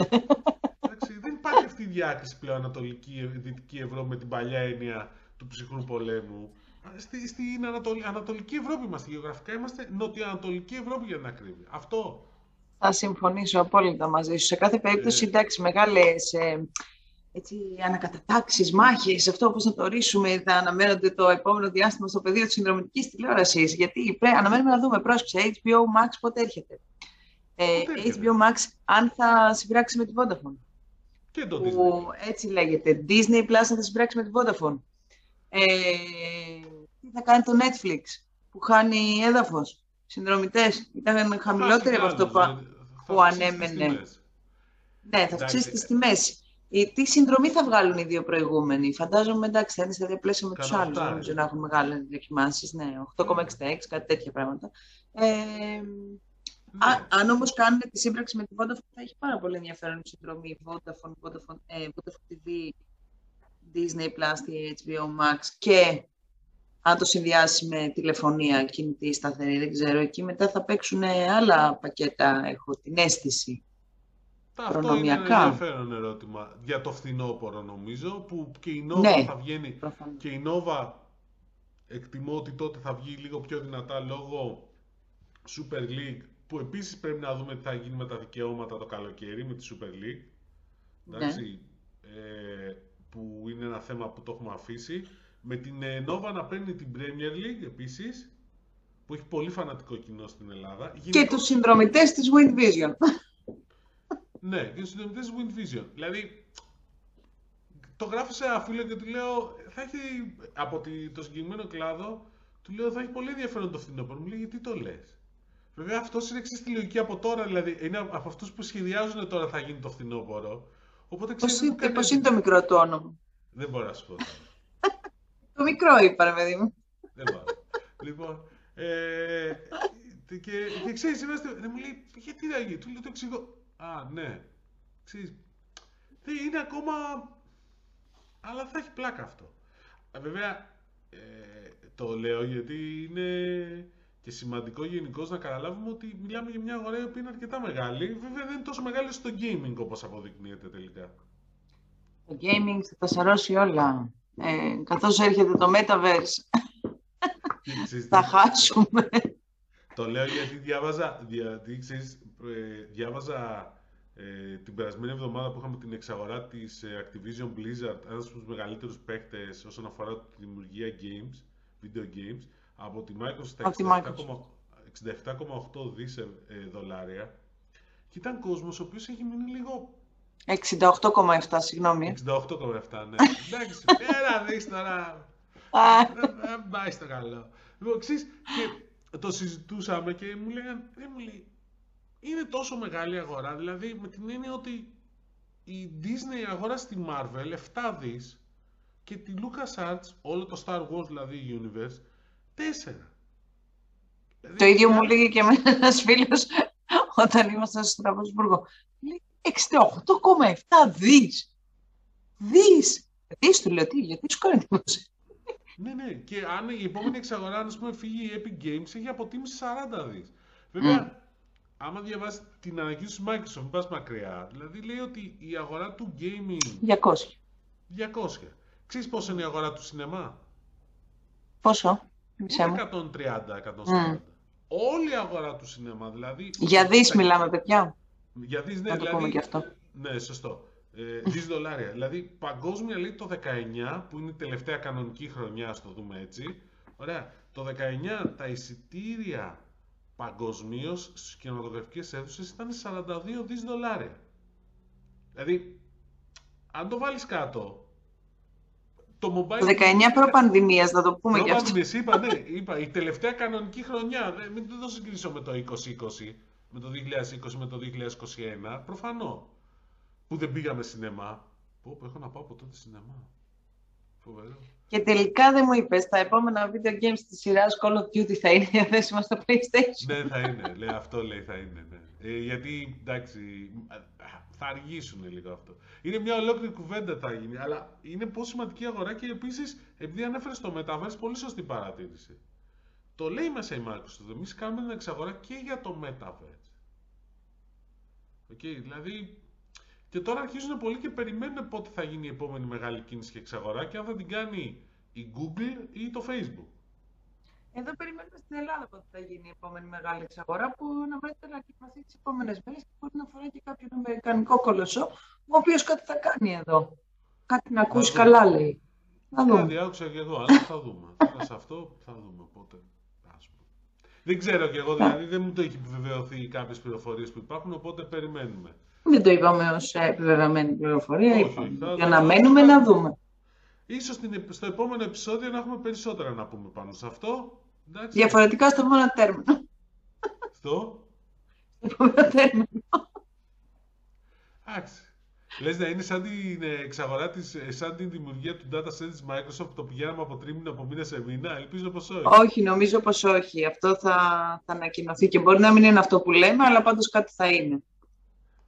Εντάξει, δεν υπάρχει αυτή η διάκριση πλέον Ανατολική, Δυτική Ευρώπη με την παλιά έννοια του ψυχρού πολέμου. Στη, στην Ανατολ, Ανατολική Ευρώπη είμαστε γεωγραφικά, είμαστε Νοτιοανατολική Ευρώπη για την ακρίβεια. Αυτό. Θα συμφωνήσω απόλυτα μαζί σου. Σε κάθε περίπτωση, Ε. εντάξει, μεγάλες ε, έτσι, ανακατατάξεις, μάχες, αυτό πώς να το ορίσουμε, θα αναμένονται το επόμενο διάστημα στο πεδίο της συνδρομητικής τηλεόρασης. Γιατί πρέπει, αναμένουμε να δούμε, πρόσεξε, HBO Max πότε έρχεται. Ε, Πότε έρχεται; HBO Max, αν θα συμπράξει με τη Vodafone. Και το που Disney; έτσι λέγεται. Disney Plus θα συμπράξει με τη Vodafone. Ε, τι θα κάνει το Netflix που χάνει έδαφος. Συνδρομητές ήταν χαμηλότεροι από αυτό που, που ανέμενε. Ναι, θα Εντάξει. αυξήσει τις τιμές. Ε, Τι συνδρομή θα βγάλουν οι δύο προηγούμενοι; Φαντάζομαι εντάξει, θα είναι στα ίδια πλαίσια με τους Κάνα άλλους. οκτάρι. Δεν νομίζω να έχουν μεγάλες δοκιμάσεις. Ναι, 8,66, κάτι τέτοια πράγματα. Ε, Ναι. Α- αν όμως κάνουν τη σύμπραξη με τη Vodafone, θα έχει πάρα πολύ ενδιαφέρον η συνδρομή Vodafone, Vodafone, ε, Vodafone TV, Disney Plus, τη HBO Max και αν το συνδυάσει με τηλεφωνία κινητή σταθερή, δεν ξέρω, εκεί μετά θα παίξουν άλλα πακέτα, έχω την αίσθηση. Αυτό είναι ένα προνομιακά. ενδιαφέρον ερώτημα για το φθινόπωρο νομίζω που και η Nova Ναι. θα βγαίνει Προφανώς. και η Nova εκτιμώ ότι τότε θα βγει λίγο πιο δυνατά λόγω Super League που επίσης πρέπει να δούμε τι θα γίνει με τα δικαιώματα το καλοκαίρι με τη Super League εντάξει, ε, που είναι ένα θέμα που το έχουμε αφήσει με την ε, Nova να παίρνει την Premier League επίσης που έχει πολύ φανατικό κοινό στην Ελλάδα Και Γενικώς- τους συνδρομητές της Wind Vision. Ναι, και του συνδρομητέ Wind Vision. Δηλαδή, το γράφω σε ένα φίλο και του λέω, θα έχει, από τη- το συγκεκριμένο κλάδο, του λέω, θα έχει πολύ ενδιαφέρον το φθινόπωρο. Μου λέει, γιατί το λες; Βέβαια, αυτός είναι εξή τη λογική από τώρα, δηλαδή, είναι από αυτούς που σχεδιάζουν τώρα θα γίνει το φθινόπωρο. Οπότε Πώς ξέρεις, είναι, πώς είναι το μικρό του όνομα. Δεν μπορώ να σου πω. τώρα. Το μικρό είπα, ρε παιδί μου. Δεν μπορώ. λοιπόν, ε, και, και ξέρεις, είμαστε, δεν μου λέει, γιατί να γίνει, του λέω το εξηγώ. Α, ναι, ξέρεις, δεν είναι ακόμα, αλλά θα έχει πλάκα αυτό. Ε, βέβαια, ε, το λέω γιατί είναι και σημαντικό γενικώ να καταλάβουμε ότι μιλάμε για μια αγορά η οποία είναι αρκετά μεγάλη. Βέβαια δεν είναι τόσο μεγάλη στο gaming όπως αποδεικνύεται τελικά. Το gaming θα τα σαρώσει όλα. Ε, καθώς έρχεται το Metaverse, Και ξέρεις θα τι- χάσουμε. Το λέω γιατί διάβαζα, γιατί, ξέρεις, ε, διάβαζα ε, την περασμένη εβδομάδα που είχαμε την εξαγορά της ε, Activision Blizzard, ένας από τους μεγαλύτερους παίκτες όσον αφορά τη δημιουργία games, video games, από τη Microsoft Από τη στα Microsoft. 67,8 δις ε, ε, δολάρια. Και ήταν κόσμος ο οποίος έχει μείνει λίγο 68,7, συγγνώμη. 68,7, ναι. Εντάξει, έλα δεις τώρα. Α, Δεν δεν πάει στο καλό. Λοιπόν, ξέρεις, και το συζητούσαμε και μου λέγαν, δεν μου λέει, είναι τόσο μεγάλη αγορά, δηλαδή με την έννοια ότι η Disney αγόρασε τη Marvel 7 δις και τη LucasArts, όλο το Star Wars δηλαδή Universe, 4. Δηλαδή, Το ίδιο μου λέγει και με ένας φίλος όταν ήμασταν στο Στραβοσβούργο. Λέει 68,7 δις. Δις. Δις του λέω, τι, γιατί σου κάνει εντύπωση. Ναι, ναι. Και αν η επόμενη εξαγορά, αν πούμε, φύγει η Epic Games, έχει αποτίμηση 40 δις. Βέβαια, άμα διαβάσεις την ανακοίνωση της Microsoft, μην πας μακριά, δηλαδή λέει ότι η αγορά του gaming... 200. 200. Ξέρεις πόσο είναι η αγορά του σινεμά; Πόσο; Ούτε 130-140. Όλη η αγορά του σινεμά, δηλαδή... Για δις μιλάμε, παιδιά. Για δις, ναι, Να το δηλαδή... πούμε και αυτό. Ναι, σωστό. Ε, δις δολάρια. δηλαδή, παγκόσμια λέει το 19, που είναι η τελευταία κανονική χρονιά, ας το δούμε έτσι. Ωραία. Το 19 τα εισιτήρια παγκοσμίως στις κινηματογραφικές αίθουσες ήταν 42 δις δολάρια. Δηλαδή, αν το βάλεις κάτω, το mobile... Το 19 προ-πανδημίας, να το πούμε και αυτό. Προ-πανδημίας, είπα, ναι, είπα, η τελευταία κανονική χρονιά, δεν, μην το συγκρίσω με το 2020, με το 2020, με το 2021, προφανώ. Που δεν πήγαμε σινεμά. Πω, πω, έχω να πάω από τότε σινεμά. Φοβερό. Και τελικά δεν μου είπες, τα επόμενα video games της σειράς Call of Duty θα είναι διαθέσιμα στο PlayStation. ναι, θα είναι. Λέει, αυτό λέει θα είναι. Ναι. Ε, γιατί, εντάξει, θα αργήσουν λίγο αυτό. Είναι μια ολόκληρη κουβέντα θα γίνει, αλλά είναι πολύ σημαντική αγορά και επίσης, επειδή ανέφερες στο Metaverse, πολύ σωστή παρατήρηση. Το λέει μέσα η Microsoft, εμείς κάνουμε την εξαγορά και για το Metaverse. Okay, δηλαδή, και τώρα αρχίζουν πολλοί και περιμένουν πότε θα γίνει η επόμενη μεγάλη κίνηση και εξαγορά και αν θα την κάνει η Google ή το Facebook. Εδώ περιμένουμε στην Ελλάδα πότε θα γίνει η επόμενη μεγάλη εξαγορά που αναμένεται να κυκλοθεί τις επόμενες μέρες και μπορεί να αφορά και κάποιον Αμερικανικό κολοσσό, ο οποίος κάτι θα κάνει εδώ. Κάτι να ακούσει καλά, λέει. Θα δούμε. Κάτι άκουσα και εγώ, αλλά θα δούμε. Τώρα σε αυτό θα δούμε πότε. Δεν ξέρω κι εγώ, δηλαδή δεν μου το έχει επιβεβαιωθεί κάποιες πληροφορίες που υπάρχουν, οπότε περιμένουμε. Δεν το είπαμε ως επιβεβαιωμένη πληροφορία. Όχι, για να μένουμε να δούμε. Ίσως στο επόμενο επεισόδιο να έχουμε περισσότερα να πούμε πάνω σε αυτό. Εντάξει. Διαφορετικά στο επόμενο τέρμινο. Στο; Στο επόμενο τέρμινο. Εντάξει. Λες να είναι σαν την εξαγορά της, σαν την δημιουργία του data center της Microsoft το πηγαίναμε από τρίμηνο από μήνα σε μήνα. Ελπίζω πως όχι. Όχι, νομίζω πως όχι. Αυτό θα, θα ανακοινωθεί και μπορεί να μην είναι αυτό που λέμε, αλλά πάντως κάτι θα είναι.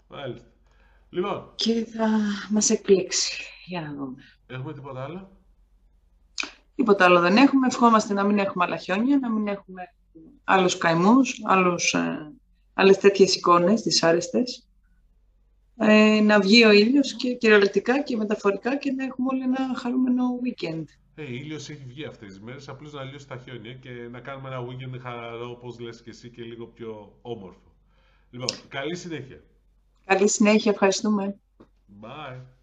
Μάλιστα. Λοιπόν. Και θα μας εκπλήξει. Για να δούμε. Έχουμε τίποτα άλλο; Τίποτα άλλο δεν έχουμε. Ευχόμαστε να μην έχουμε άλλα χιόνια, να μην έχουμε άλλους καημούς, άλλους, ε, άλλες τέτοιες εικόνες, δυσάρεστες. Ε, να βγει ο ήλιος και κυριολεκτικά και μεταφορικά και να έχουμε όλοι ένα χαρούμενο weekend. Ε, hey, ήλιος έχει βγει αυτές τις μέρες, απλώς να λιώσει τα χιόνια και να κάνουμε ένα weekend χαλαρό, όπως λες και εσύ, και λίγο πιο όμορφο. Λοιπόν, καλή συνέχεια. Καλή συνέχεια, ευχαριστούμε. Bye.